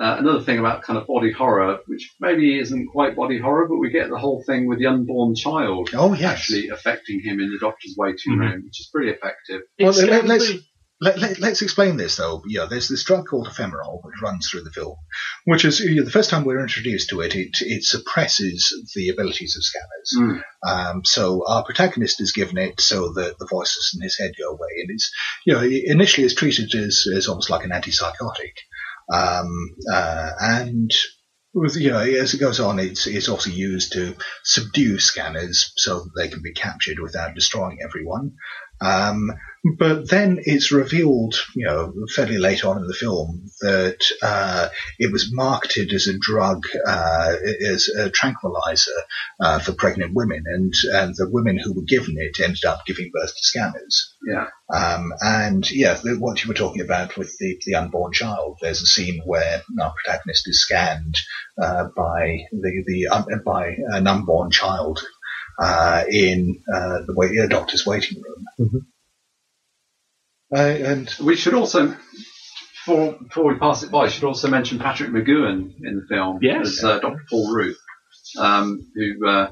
Uh, another thing about kind of body horror, which maybe isn't quite body horror, but we get the whole thing with the unborn child Oh yes. actually affecting him in the doctor's waiting Mhm. room, which is pretty effective. Well, It's let, going to us let, let, let's explain this though. Yeah, there's this drug called ephemerol which runs through the film, which is you know, the first time we're introduced to it, it it suppresses the abilities of scanners. Mm. Um, so our protagonist is given it so that the voices in his head go away, and it's you know initially it's treated as, as almost like an antipsychotic, um, uh, and you know as it goes on, it's it's also used to subdue scanners so that they can be captured without destroying everyone. Um, but then it's revealed, you know, fairly late on in the film that uh, it was marketed as a drug, uh, as a tranquilizer uh, for pregnant women, and and the women who were given it ended up giving birth to scanners. Yeah. Um, and yeah, the, what you were talking about with the, the unborn child, there's a scene where our protagonist is scanned uh, by the the um, by an unborn child uh, in uh, the wait, uh, doctor's waiting room. Uh, and We should also, before, before we pass it by, should also mention Patrick McGoohan in the film Yes. as uh, Dr. Paul Ruth, um, who, uh,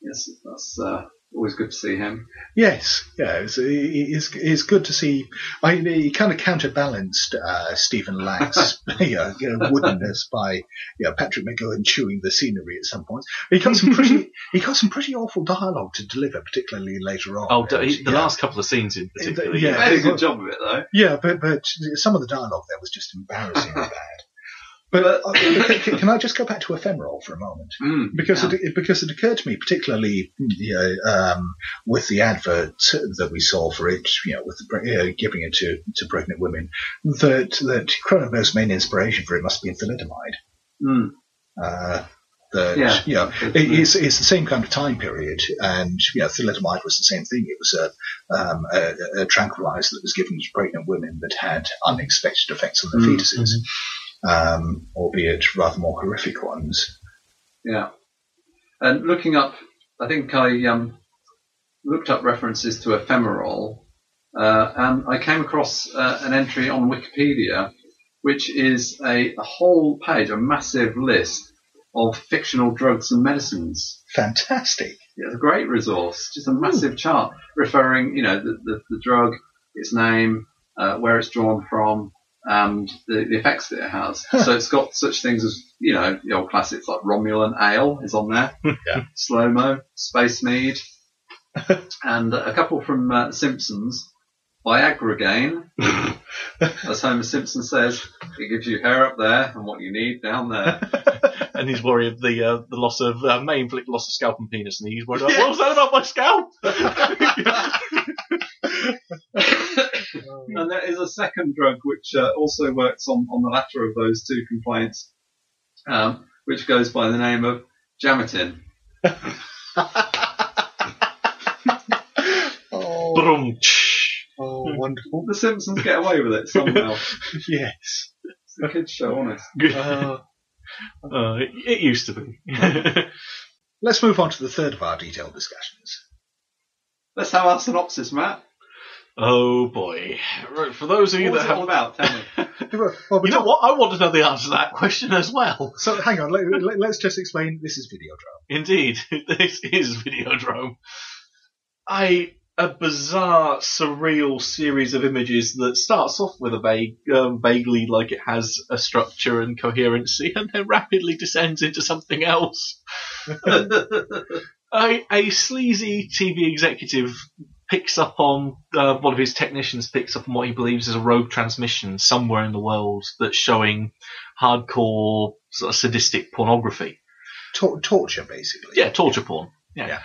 yes, that's uh, always good to see him. Yes, yeah, it's, it's, it's good to see. I mean, he kind of counterbalanced uh, Stephen Lang's (laughs) (laughs) you know, you know, woodenness by you know, Patrick McGoohan chewing the scenery at some points. He got some pretty (laughs) he got some pretty awful dialogue to deliver, particularly later on. Oh, d- And, the yeah, last couple of scenes in particular. Yeah. He made a good job of it though. yeah, but but some of the dialogue there was just embarrassingly bad. But uh, can, can I just go back to ephemerol for a moment? Mm, because yeah. it, because it occurred to me, particularly you know, um, with the advert that we saw for it, you know, with the, pre- uh, giving it to, to pregnant women, that that Cronenberg's main inspiration for it must have been thalidomide. Mm, Uh, that Yeah. you know, it, it's, it's the same kind of time period, and you know, thalidomide was the same thing. It was a, um, a, a tranquilizer that was given to pregnant women that had unexpected effects on their Mm. fetuses, um, albeit rather more horrific ones. yeah. And looking up, I think I um, looked up references to ephemerol, uh, and I came across uh, an entry on Wikipedia, which is a, a whole page, a massive list of fictional drugs and medicines. Fantastic. It's a great resource, just a massive chart referring, you know, the, the, the drug, its name, uh, where it's drawn from, and the, the effects that it has. (laughs) so it's got such things as, you know, the old classics like Romulan Ale is on there, (laughs) Yeah. Slow Mo, Space Mead, (laughs) and a couple from uh, Simpsons. Viagra Gain, as Homer Simpson says, it gives you hair up there and what you need down there. And he's worried the uh, the loss of uh, may inflict loss of scalp and penis, and he's worried, about, what was that about my scalp? (laughs) and there is a second drug which uh, also works on, on the latter of those two complaints, um, which goes by the name of Jamatin. (laughs) Oh, Brum. oh, wonderful. The Simpsons get away with it somehow. (laughs) yes. it's a kids' show, honest. Uh, Uh, it, it used to be. (laughs) let's move on to the third of our detailed discussions. Let's have our synopsis, Matt. oh boy! Right, for those of you What's that it all have, about? Tell me. (laughs) Well, well, you know what? I want to know the answer to that question as well. So hang on, let, us just explain. This is Videodrome. Indeed, (laughs) this is Videodrome. I a bizarre, surreal series of images that starts off with a vague, um, vaguely like it has a structure and coherency, and then rapidly descends into something else. (laughs) a, a sleazy TV executive picks up on uh, one of his technicians picks up on what he believes is a rogue transmission somewhere in the world that's showing hardcore sort of sadistic pornography. Tor- torture, basically. Yeah, torture porn. Yeah. Yeah.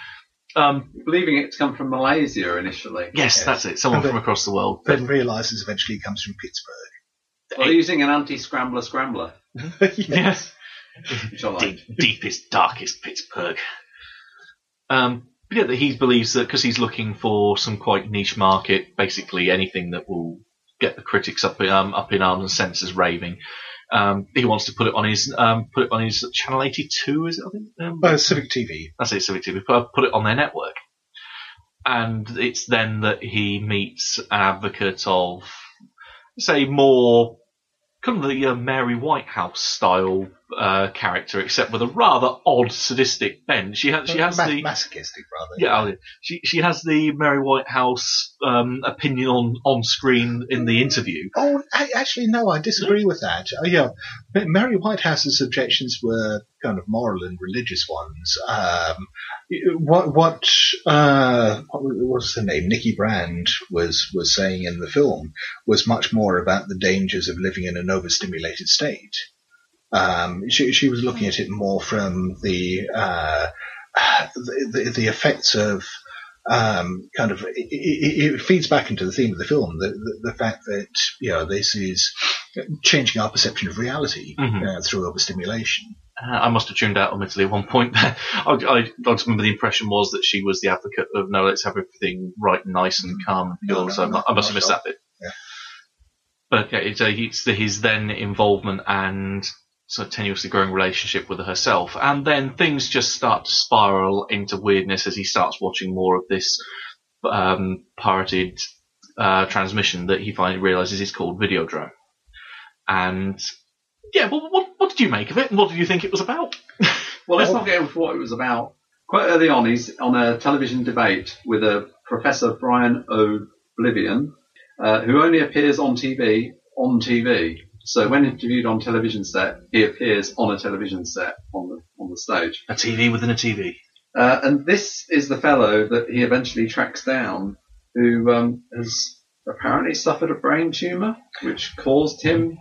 Um, Believing it to come from Malaysia initially. yes, Yes. that's it. Someone And from across the world. Then realizes eventually it comes from Pittsburgh. Well, using an anti-scrambler scrambler, (laughs) yes. which I like. Deep, deepest, darkest Pittsburgh. Um, but yeah, that he believes that because he's looking for some quite niche market, basically anything that will get the critics up in, um, up in arms and censors raving. Um, he wants to put it on his um, put it on his channel 82, is it? I think. Um, Uh, Civic TV. that's it, Civic TV. Put, put it on their network, and it's then that he meets an advocate of, say, more kind of the uh, Mary Whitehouse style uh, character, except with a rather odd sadistic bent. She has she has the masochistic, rather. yeah, oh, yeah. she she has the Mary Whitehouse um, opinion on on screen in the interview. Oh, I, actually, no, I disagree with that. Uh, yeah, Mary Whitehouse's objections were kind of moral and religious ones. Um, what what uh, what was the name? Nikki Brand was was saying in the film was much more about the dangers of living in an overstimulated state. Um, she she was looking at it more from the uh, the, the, the effects of um, kind of it, it, it feeds back into the theme of the film the, the, the fact that you know this is changing our perception of reality Mhm. uh, through overstimulation. Uh, I must have tuned out admittedly at one point there. (laughs) I, I, I just remember the impression was that she was the advocate of no, let's have everything right and nice and calm and No, pure. no, so I I must have missed that bit. Yeah. But yeah, it's, uh, it's the, his then involvement and tenuously growing relationship with herself, and then things just start to spiral into weirdness as he starts watching more of this um, pirated uh, transmission that he finally realizes is called Videodrome. And yeah, well, what what did you make of it, and what did you think it was about? (laughs) Well, let's not get into what it was about. Quite early on, he's on a television debate with a Professor Brian Oblivion, uh, who only appears on TV on TV. So when interviewed on television set, he appears on a television set on the on the stage. A TV within a TV. Uh, and this is the fellow that he eventually tracks down, who um, has apparently suffered a brain tumor, which caused him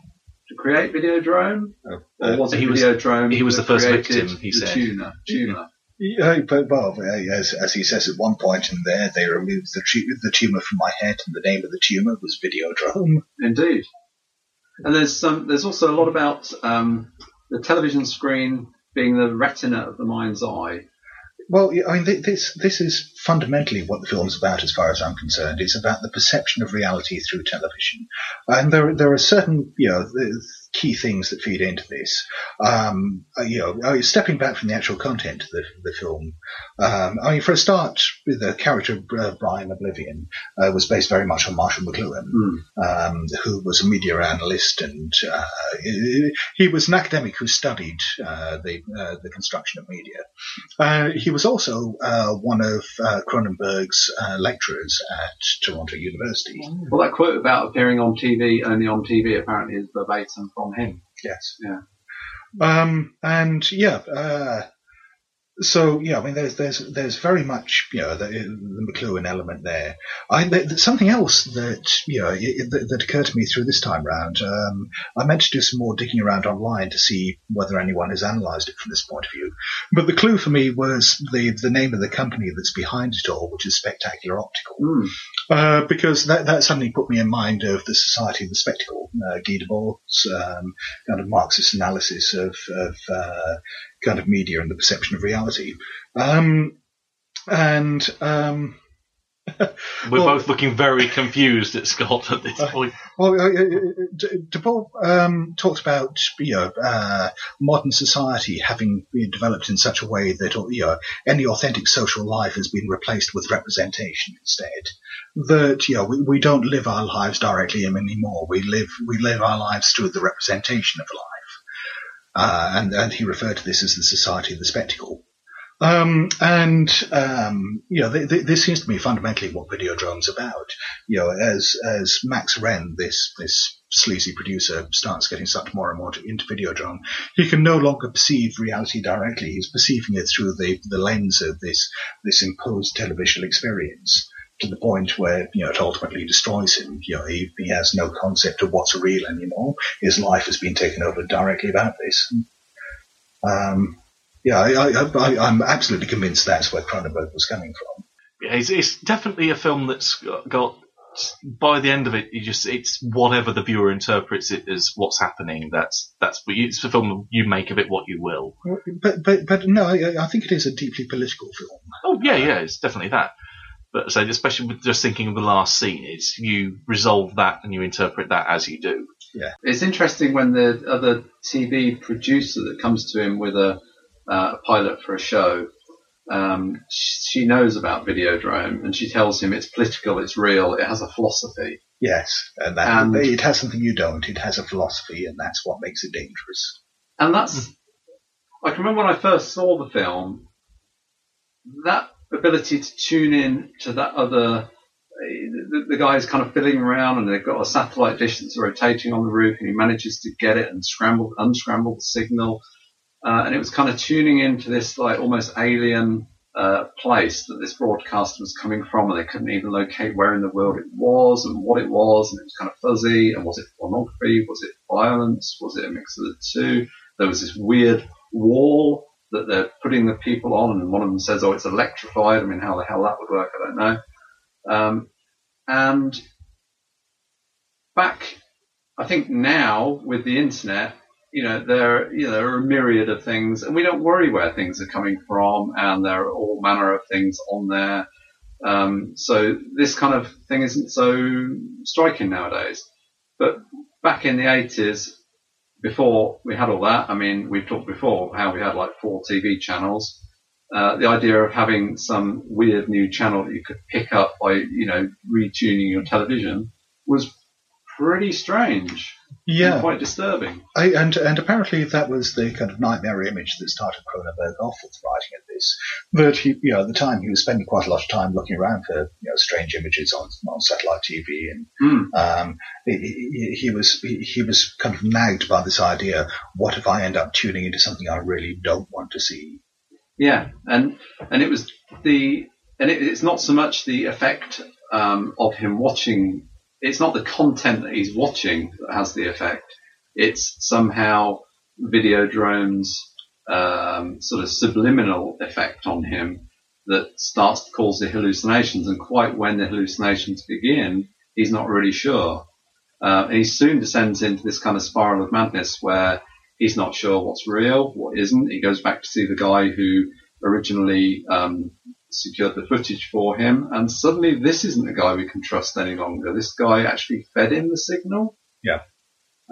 to create Videodrome. Uh, Or was it he was- Videodrome? he was the first victim, he the said. Tumor. tumor. Yeah, but well, uh, as, as he says at one point in there, they removed the, tu- the tumor from my head, and the name of the tumor was Videodrome. Indeed. And there's some. There's also a lot about um, the television screen being the retina of the mind's eye. Well, I mean, this this is fundamentally what the film's about, as far as I'm concerned. It's about the perception of reality through television, and there there are certain you know key things that feed into this. Um, uh, you know, uh, stepping back from the actual content of the, the film, um, I mean, for a start, the character of uh, Brian Oblivion uh, was based very much on Marshall McLuhan um, who was a media analyst, and uh, he he was an academic who studied uh, the uh, the construction of media. Uh, he was also uh, one of uh, Cronenberg's uh, lecturers at Toronto University. Well, that quote about appearing on TV only on TV apparently is verbatim from him. Yes. Yeah. Um, and yeah, uh, so yeah, I mean, there's there's there's very much you know the, the McLuhan element there. I there- something else that you know it, that, that occurred to me through this time round. Um, I meant to do some more digging around online to see whether anyone has analysed it from this point of view. But the clue for me was the the name of the company that's behind it all, which is Spectacular Optical. Hmm. Uh, because that, that suddenly put me in mind of the Society of the Spectacle, uh, Guy Debord's um, kind of Marxist analysis of, of uh, kind of media and the perception of reality. Um, and um, (laughs) We're Well- both looking very confused at Scott at this Uh, point. well, uh, uh, D- Debord um, talks about you know uh, modern society having been developed in such a way that you know any authentic social life has been replaced with representation instead. That you know we, we don't live our lives directly anymore. We live we live our lives through the representation of life. Uh, and and he referred to this as the society of the spectacle. Um, and um, you know, th- th- this seems to me fundamentally what video Videodrome's about. You know, as as Max Renn, this this sleazy producer, starts getting sucked more and more into Videodrome, he can no longer perceive reality directly. He's perceiving it through the, the lens of this this imposed television experience. To the point where you know it ultimately destroys him. You know, he, he has no concept of what's real anymore. His life has been taken over directly about this. Um, yeah, I, I'm absolutely convinced that's where Cronenberg was coming from. Yeah, it's, it's definitely a film that's got, got. By the end of it, you just it's whatever the viewer interprets it as what's happening. That's that's it's a film. You make of it what you will. But but but no, I, I think it is a deeply political film. Oh yeah, yeah, it's definitely that. But so especially with just thinking of the last scene, it's you resolve that and you interpret that as you do. Yeah, It's interesting when the other TV producer that comes to him with a, uh, a pilot for a show um, she, she knows about Videodrome, and she tells him it's political, it's real, it has a philosophy. Yes, and that And- it has something you don't. It has a philosophy, and that's what makes it dangerous. And that's, I can remember when I first saw the film, that ability to tune in to that other, the, the guy's kind of fiddling around and they've got a satellite dish that's rotating on the roof and he manages to get it and scramble, unscramble the signal. Uh, and it was kind of tuning into this like almost alien, uh, place that this broadcaster was coming from and they couldn't even locate where in the world it was and what it was and it was kind of fuzzy and was it pornography? Was it violence? Was it a mix of the two? There was this weird wall that they're putting the people on, and one of them says, "Oh, it's electrified." I mean, how the hell that would work, I don't know. Um, and back, I think now with the internet, you know, there, you know, there are a myriad of things, and we don't worry where things are coming from, and there are all manner of things on there. Um, so this kind of thing isn't so striking nowadays. But back in the 80s, before we had all that, I mean, we've talked before how we had like four TV channels. Uh, the idea of having some weird new channel that you could pick up by, you know, retuning your television was pretty strange Yeah, quite disturbing. I, and and apparently that was the kind of nightmare image that started Cronenberg off with writing of this. That he, you know, at the time he was spending quite a lot of time looking around for you know strange images on on satellite TV, and Hmm. um, he, he, he was he, he was kind of nagged by this idea: what if I end up tuning into something I really don't want to see? Yeah, and and it was the and it, it's not so much the effect um, of him watching. It's not the content that he's watching that has the effect. It's somehow Videodrome's um, sort of subliminal effect on him that starts to cause the hallucinations. And quite when the hallucinations begin, he's not really sure. Uh, and he soon descends into this kind of spiral of madness where he's not sure what's real, what isn't. He goes back to see the guy who originally um, secured the footage for him, and suddenly this isn't a guy we can trust any longer. This guy actually fed him the signal. Yeah.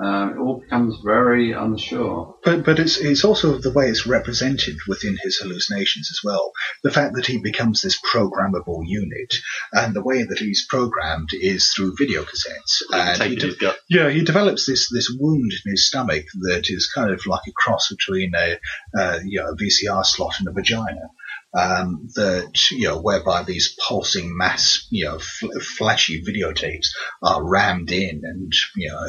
Um, it all becomes very unsure. But but it's it's also the way it's represented within his hallucinations as well. The fact that he becomes this programmable unit, and the way that he's programmed is through video cassettes. And he de- his gut. yeah, he develops this this wound in his stomach that is kind of like a cross between a uh, you know, a VCR slot and a vagina. Um, that you know, whereby these pulsing mass, you know, fl- flashy videotapes are rammed in, and you know,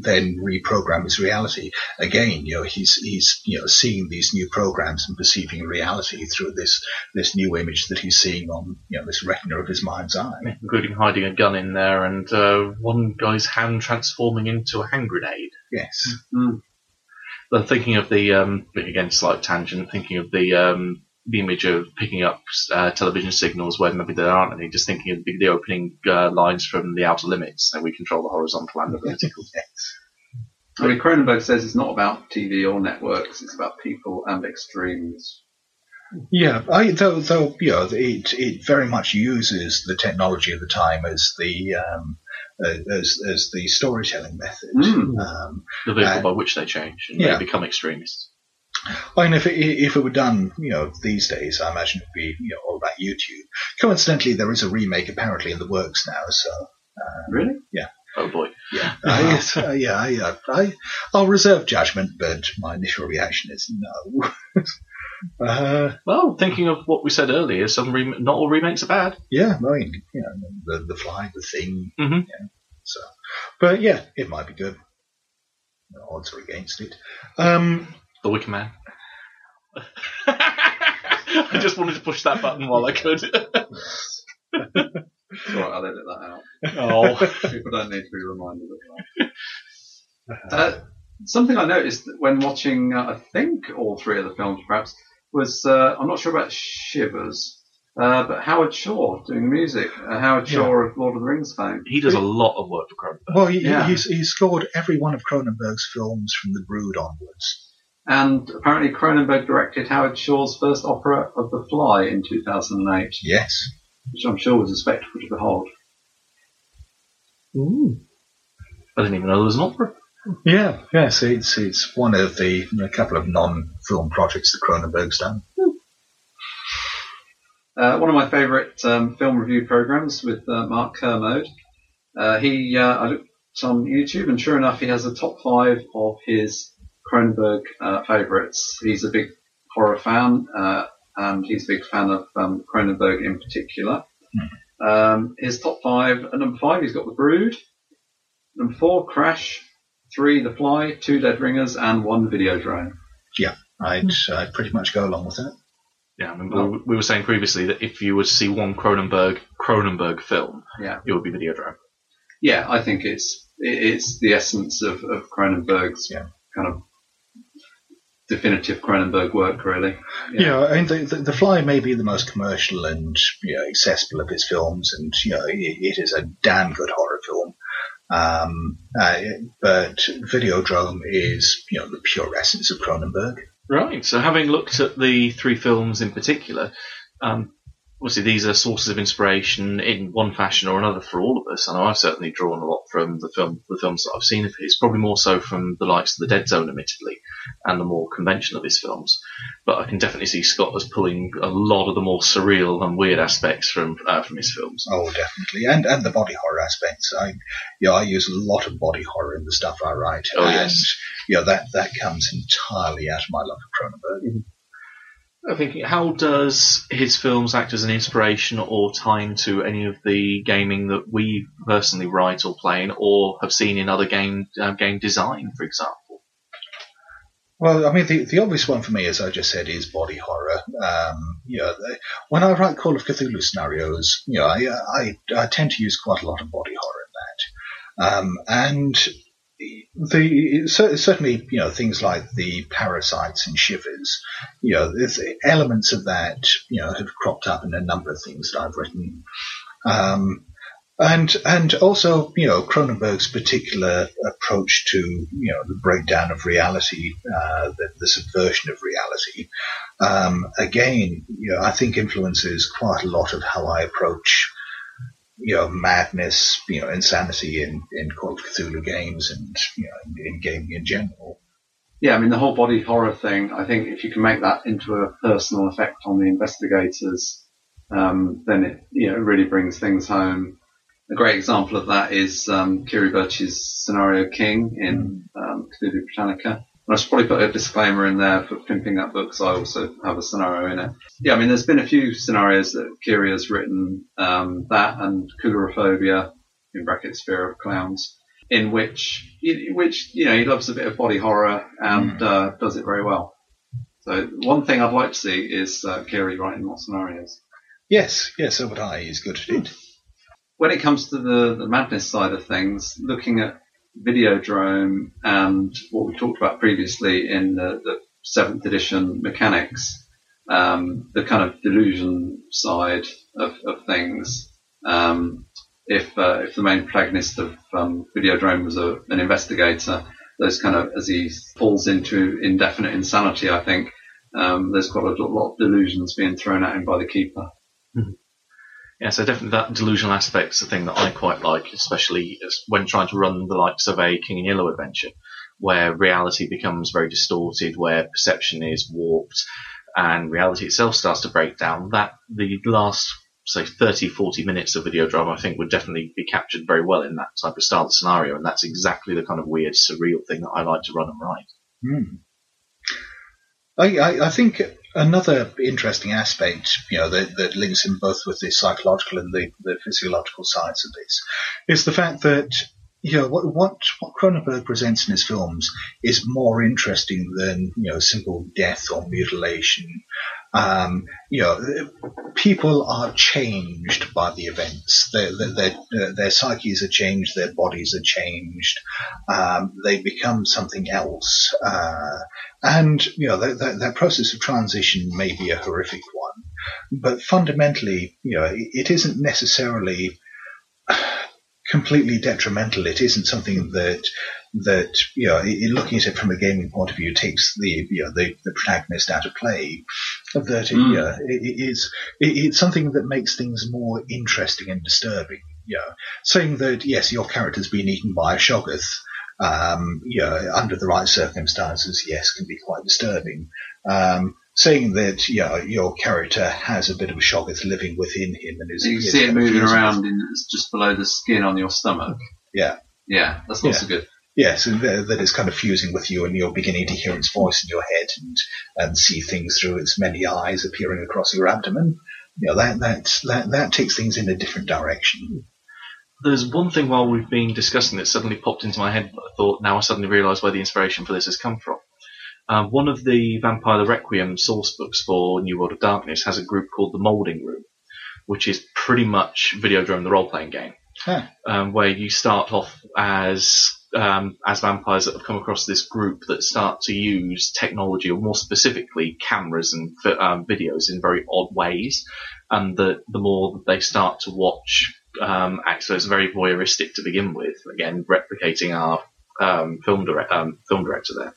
then reprogram his reality again. You know, he's he's you know seeing these new programs and perceiving reality through this this new image that he's seeing on you know this retina of his mind's eye. including hiding a gun in there and uh, one guy's hand transforming into a hand grenade. Yes. Then thinking of the um, again slight tangent, thinking of the um, the image of picking up uh, television signals where maybe there aren't any. Just thinking of the, the opening uh, lines from the Outer Limits, and we control the horizontal and the (laughs) vertical. I mean, Cronenberg says it's not about TV or networks; it's about people and extremes. Yeah, I, though, though, you know, it, it very much uses the technology of the time as the, um, uh, as, as the storytelling method. Mm. Um, the vehicle by which they change and yeah. they become extremists. I mean, if it, if it were done, you know, these days, I imagine it'd be, you know, all about YouTube. Coincidentally, there is a remake apparently in the works now, so, Really? Yeah. Oh boy. yeah. I, (laughs) yes, uh, yeah, I, uh, I, I'll reserve judgment, but my initial reaction is no. (laughs) uh, Well, thinking of what we said earlier, some rem- not all remakes are bad. yeah, I mean, you know, the, the fly, the thing, Mhm. yeah, so, but yeah, it might be good. Odds are against it. Um, The Wicker Man. (laughs) I just wanted to push that button while I could. It's all right, I'll edit that out. oh. People don't need to be reminded of that. Uh, something I noticed when watching, uh, I think all three of the films perhaps, was uh, I'm not sure about Shivers, uh, but Howard Shore doing music. Uh, Howard Yeah. Shore of Lord of the Rings fame. He does a lot of work for Cronenberg. well, he, Yeah. he's, he's scored every one of Cronenberg's films from The Brood onwards. And apparently Cronenberg directed Howard Shore's first opera of The Fly in 2008, Yes. which I'm sure was a spectacle to behold. I didn't even know there was an opera. Yeah, yeah. yes, it's it's one of the a couple of non-film projects that Cronenberg's done. Uh, one of my favourite um, film review programs with uh, Mark Kermode. Uh, he, uh, I looked on YouTube, and sure enough, he has a top five of his Cronenberg uh, favourites. He's a big horror fan, uh, and he's a big fan of um, Cronenberg in particular. Um, his top five, at number five, he's got The Brood. Number four, Crash. Three, The Fly. Two, Dead Ringers, and one, Videodrome. Yeah, I'd, I'd pretty much go along with that. Yeah, I mean, we, we were saying previously that if you were to see one Cronenberg Cronenberg film, Yeah. it would be Videodrome. Yeah, I think it's it's the essence of, of Cronenberg's Yeah. kind of definitive Cronenberg work, really. Yeah, know, I mean, the, the, the Fly may be the most commercial and you know, accessible of his films, and you know, it, it is a damn good horror film. Um, uh, but Videodrome is you know the pure essence of Cronenberg. Right. So, having looked at the three films in particular, um, obviously these are sources of inspiration in one fashion or another for all of us. I know I've certainly drawn a lot from the film, the films that I've seen of his. Probably more so from the likes of the Dead Zone, admittedly, and the more conventional of his films. But I can definitely see Scott as pulling a lot of the more surreal and weird aspects from uh, from his films. Oh, definitely, and and the body horror aspects. I, know, I use a lot of body horror in the stuff I write, Oh, and yes. you know that that comes entirely out of my love of Cronenberg. I'm thinking, how does his films act as an inspiration or tie into any of the gaming that we personally write or play in, or have seen in other game uh, game design, for example? Well, I mean, the, the obvious one for me, as I just said, is body horror. Um, you know, the, when I write Call of Cthulhu scenarios, you know, I, I, I tend to use quite a lot of body horror in that. Um, and the cer- certainly, you know, things like the parasites and shivers, you know, elements of that, you know, have cropped up in a number of things that I've written. Um, and and also you know Cronenberg's particular approach to you know the breakdown of reality, uh, the, the subversion of reality. Um, again, you know, I think influences quite a lot of how I approach you know madness, you know insanity in in Call of Cthulhu games and you know in, in gaming in general. Yeah, I mean the whole body horror thing. I think if you can make that into a personal effect on the investigators, um, then it you know really brings things home. A great example of that is um, Kiri Birch's scenario King in um, Cthulhu Britannica. And I should probably put a disclaimer in there for pimping that book, because I also have a scenario in it. Yeah, I mean, there's been a few scenarios that Kiri has written, um, that and Coulrophobia, in brackets, Fear of Clowns, in which, which you know, he loves a bit of body horror and uh, does it very well. So one thing I'd like to see is uh, Kiri writing more scenarios. Yes, yes, so would I. He's good at it. when it comes to the, the madness side of things, looking at Videodrome and what we talked about previously in the, the seventh edition mechanics, um, the kind of delusion side of, of things. Um, if uh, if the main protagonist of um, Videodrome was a, an investigator, those kind of as he falls into indefinite insanity, I think um, there's quite a lot of delusions being thrown at him by the keeper. Yeah, so definitely that delusional aspect is the thing that I quite like, especially when trying to run the likes of a King in Yellow adventure, where reality becomes very distorted, where perception is warped, and reality itself starts to break down. That the last, say, 30, 40 minutes of Videodrome, I think, would definitely be captured very well in that type of style of scenario, and that's exactly the kind of weird, surreal thing that I like to run and write. Hmm. I, I, I think another interesting aspect, you know, that, that links in both with the psychological and the, the physiological sides of this, is the fact that you know what what what Cronenberg presents in his films is more interesting than you know simple death or mutilation. Um, you know, people are changed by the events. Their their their, their psyches are changed. Their bodies are changed. Um, they become something else. Uh, and, you know, that, process of transition may be a horrific one, but fundamentally, you know, it isn't necessarily (sighs) completely detrimental. It isn't something that, that, you know, looking at it from a gaming point of view takes the, you know, the, the protagonist out of play. That, Mm. you know, it, it is, it, it's something that makes things more interesting and disturbing. You know, saying that, yes, your character's been eaten by a Shoggoth, um, you know, under the right circumstances, yes, can be quite disturbing. Um, saying that you know, your character has a bit of a Shoggoth living within him and is You can see it moving around in, it's just below the skin on your stomach. Yeah. Yeah, that's also good. Yes, and that, that is kind of fusing with you, and you're beginning to hear its voice in your head and and see things through its many eyes appearing across your abdomen. You know that that that that takes things in a different direction. There's one thing while we've been discussing that suddenly popped into my head. I thought now I suddenly realise where the inspiration for this has come from. Um, one of the Vampire the Requiem source books for New World of Darkness has a group called the Moulding Room, which is pretty much Videodrome the role playing game. Um, where you start off as um, as vampires that have come across this group that start to use technology, or more specifically, cameras and um, videos in very odd ways, and the the more they start to watch um, it's very voyeuristic to begin with. Again, replicating our um, film direct, um, film director there,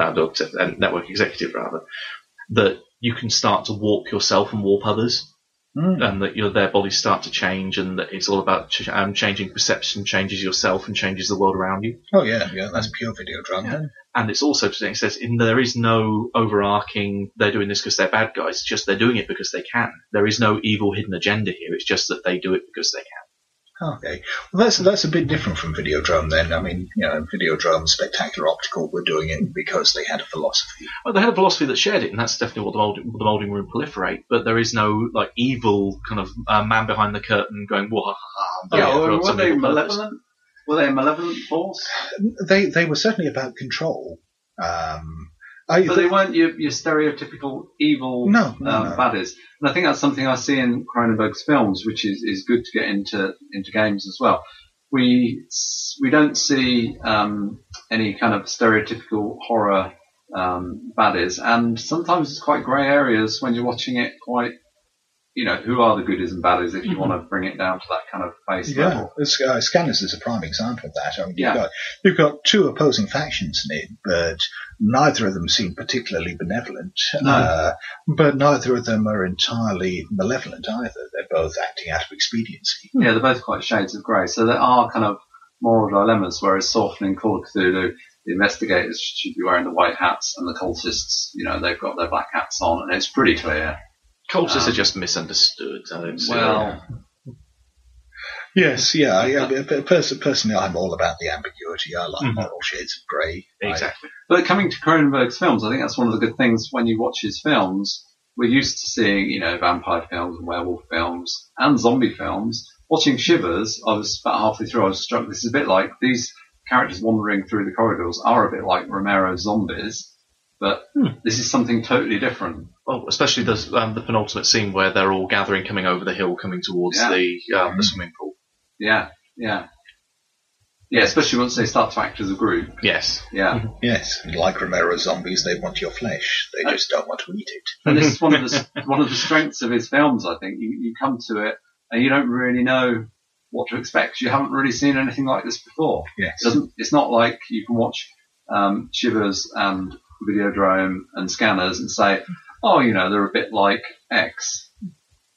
uh, and network executive rather, that you can start to warp yourself and warp others Mm. and that your their bodies start to change, and that it's all about ch- um, changing perception, changes yourself, and changes the world around you. Oh yeah, yeah, that's pure Videodrome. then. And it's also to an extent, it says in, there is no overarching. They're doing this because they're bad guys. It's just they're doing it because they can. There is no evil hidden agenda here. It's just that they do it because they can. Okay, well that's that's a bit different from Videodrome then. I mean, you know, Videodrome, Spectacular Optical were doing it because they had a philosophy. Well, they had a philosophy that shared it, and that's definitely what the molding, the molding room proliferate. But there is no like evil kind of uh, man behind the curtain going, "Whoa, ha, ha, I'm Yeah, it were, were they evil purpose." malevolent? Were they a malevolent force? They they were certainly about control. Um, I, But they weren't your, your stereotypical evil No, no, um, no. baddies. And I think that's something I see in Cronenberg's films, which is, is good to get into into games as well. We we don't see um, any kind of stereotypical horror um, baddies, and sometimes it's quite grey areas when you're watching it. Quite, you know, who are the goodies and baddies if you want to bring it down to that kind of base Yeah, level. it's, uh, Scanners is a prime example of that. I mean, you've Yeah. got you've got two opposing factions in it, but neither of them seem particularly benevolent. No. Uh, but neither of them are entirely malevolent either. They're both acting out of expediency. Yeah, they're both quite shades of grey. So there are kind of moral dilemmas, whereas Sorfin and Call of Cthulhu, the investigators should be wearing the white hats and the cultists, you know, they've got their black hats on and it's pretty clear. Cultists Um, are just misunderstood. I don't see Well, Yes, yeah. yeah but pers- personally, I'm all about the ambiguity. I like Mhm. moral shades of grey. I- exactly. but coming to Cronenberg's films, I think that's one of the good things when you watch his films. We're used to seeing, you know, vampire films and werewolf films and zombie films. Watching Shivers, I was about halfway through, I was struck. This is a bit like these characters wandering through the corridors are a bit like Romero's zombies, but Hmm. this is something totally different. Well, especially the um, the penultimate scene where they're all gathering, coming over the hill, coming towards Yeah. the um, the Mhm. swimming pool. Yeah, yeah. Yeah, especially once they start to act as a group. Yes. Yeah. Yes, like Romero's zombies, they want your flesh. They just don't want to eat it. And this is one of the (laughs) one of the strengths of his films, I think. You you come to it and you don't really know what to expect. You haven't really seen anything like this before. Yes. It doesn't it's not like you can watch um, Shivers and Videodrome and Scanners and say, Oh, you know, they're a bit like X.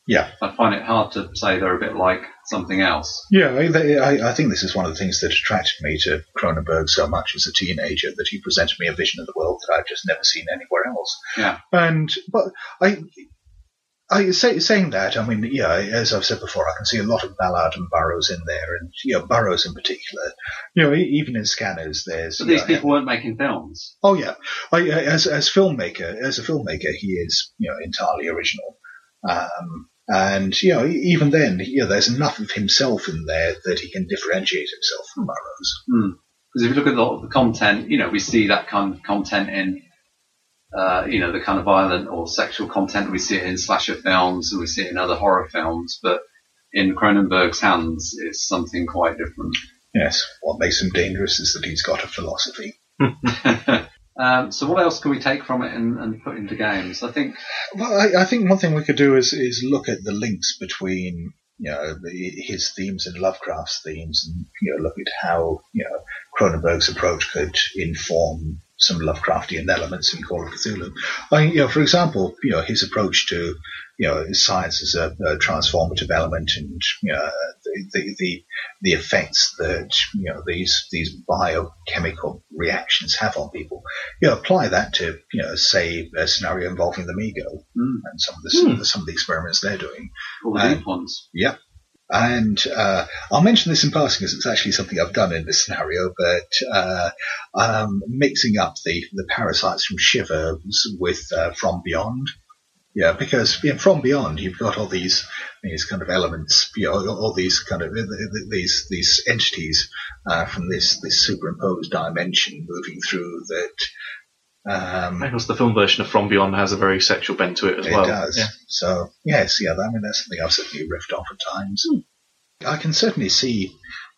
Yeah. I find it hard to say they're a bit like something else. Yeah, I, I, I think this is one of the things that attracted me to Cronenberg so much as a teenager that he presented me a vision of the world that I've just never seen anywhere else. Yeah. And but I, I say, saying that, I mean, yeah, as I've said before, I can see a lot of Ballard and Burroughs in there, and you know, Burroughs in particular. You know, even in Scanners, there's. But these know, people weren't making films. Oh yeah, I, as as filmmaker, as a filmmaker, he is you know entirely original. Um, and you know, even then, you know, there's enough of himself in there that he can differentiate himself from Burroughs. Because if you look at the, the content, you know, we see that kind of content in, uh, you know, the kind of violent or sexual content. We see it in slasher films and we see it in other horror films. But in Cronenberg's hands, it's something quite different. Yes, what makes him dangerous is that he's got a philosophy. (laughs) (laughs) um, so what else can we take from it and, and put into games? I think, Well, I, I think one thing we could do is is look at the links between you know the, his themes and Lovecraft's themes, and you know look at how you know Cronenberg's approach could inform some Lovecraftian elements in Call of Cthulhu. I, you know, for example, you know his approach to you know, science as a, a transformative element and, you know, the, the, the, the effects that, you know, these, these biochemical reactions have on people. You know, apply that to, you know, say a scenario involving the Mi-Go Mm. and some of the, some of the experiments they're doing. All the deep ones. Yep. And uh, I'll mention this in passing because it's actually something I've done in this scenario, but uh, um, mixing up the, the parasites from Shivers with uh, From Beyond. Yeah, because in From Beyond you've got all these these kind of elements, you know, all these kind of these these entities uh, from this this superimposed dimension moving through that. Um, Because the film version of From Beyond has a very sexual bent to it as it well. does. Yeah. So yes, yeah. I mean, that's something I've certainly riffed off at times. Hmm. I can certainly see,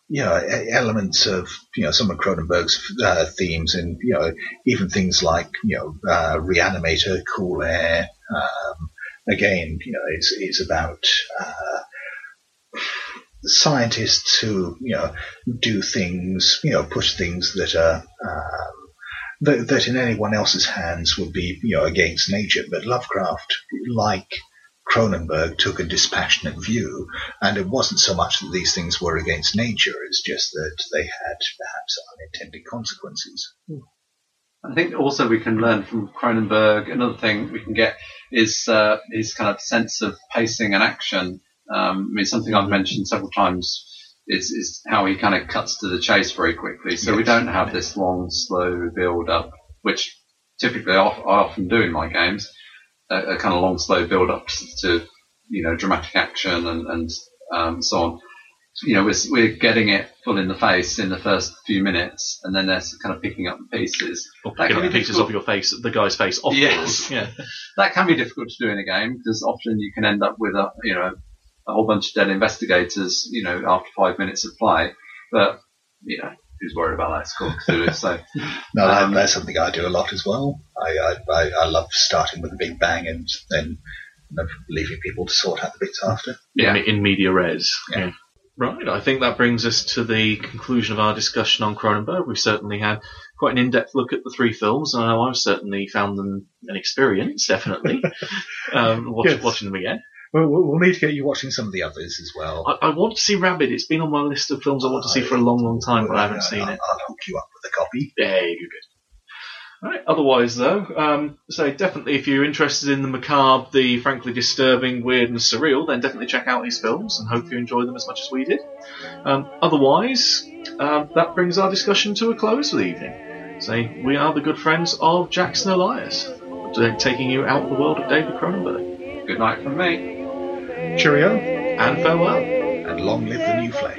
you know, elements of you know some of Cronenberg's uh, themes, and you know, even things like you know, uh, Reanimator, Cool Air. Um, again, you know, it's it's about. Uh, Scientists who, you know, do things, you know, push things that are um, that, that in anyone else's hands would be, you know, against nature. But Lovecraft, like Cronenberg, took a dispassionate view, and it wasn't so much that these things were against nature; it's just that they had perhaps unintended consequences. I think also we can learn from Cronenberg. Another thing we can get is uh, his kind of sense of pacing and action. Um, I mean, something I've mentioned several times is, is how he kind of cuts to the chase very quickly. So we don't have this long, slow build up, which typically I, I often do in my games. A, a kind of long, slow build up to, you know dramatic action and and um, so on. You know, we're, we're getting it full in the face in the first few minutes, and then they're kind of picking up the pieces. Or That picking can up be pictures difficult. of your face, the guy's face off Yes. Yeah. (laughs) that can be difficult to do in a game because often you can end up with a you know a whole bunch of dead investigators you know after five minutes of play but you know who's worried about that it's called Cthulhu so (laughs) No, that, Um, that's something I do a lot as well. I, I, I, I love starting with a big bang and then you know, leaving people to sort out the bits after. Yeah. in, in media res. Yeah. Right, I think that brings us to the conclusion of our discussion on Cronenberg. We've certainly had quite an in-depth look at the three films, and I know I've certainly found them an experience, definitely, (laughs) um, watch, Yes. watching them again. Well, we'll we'll need to get you watching some of the others as well. I, I want to see Rabid. It's been on my list of films I want to see for a long, long time, but I haven't seen it. I'll hook you up with a copy. Yeah, you good. Right. Otherwise, though, um, so definitely, if you're interested in the macabre, the frankly disturbing, weird, and surreal, then definitely check out these films, and hope you enjoy them as much as we did. Um, otherwise, um, that brings our discussion to a close for the evening. So we are the good friends of Jackson Elias, taking you out of the world of David Cronenberg. good night from me Cheerio, And farewell. and long live the new flesh.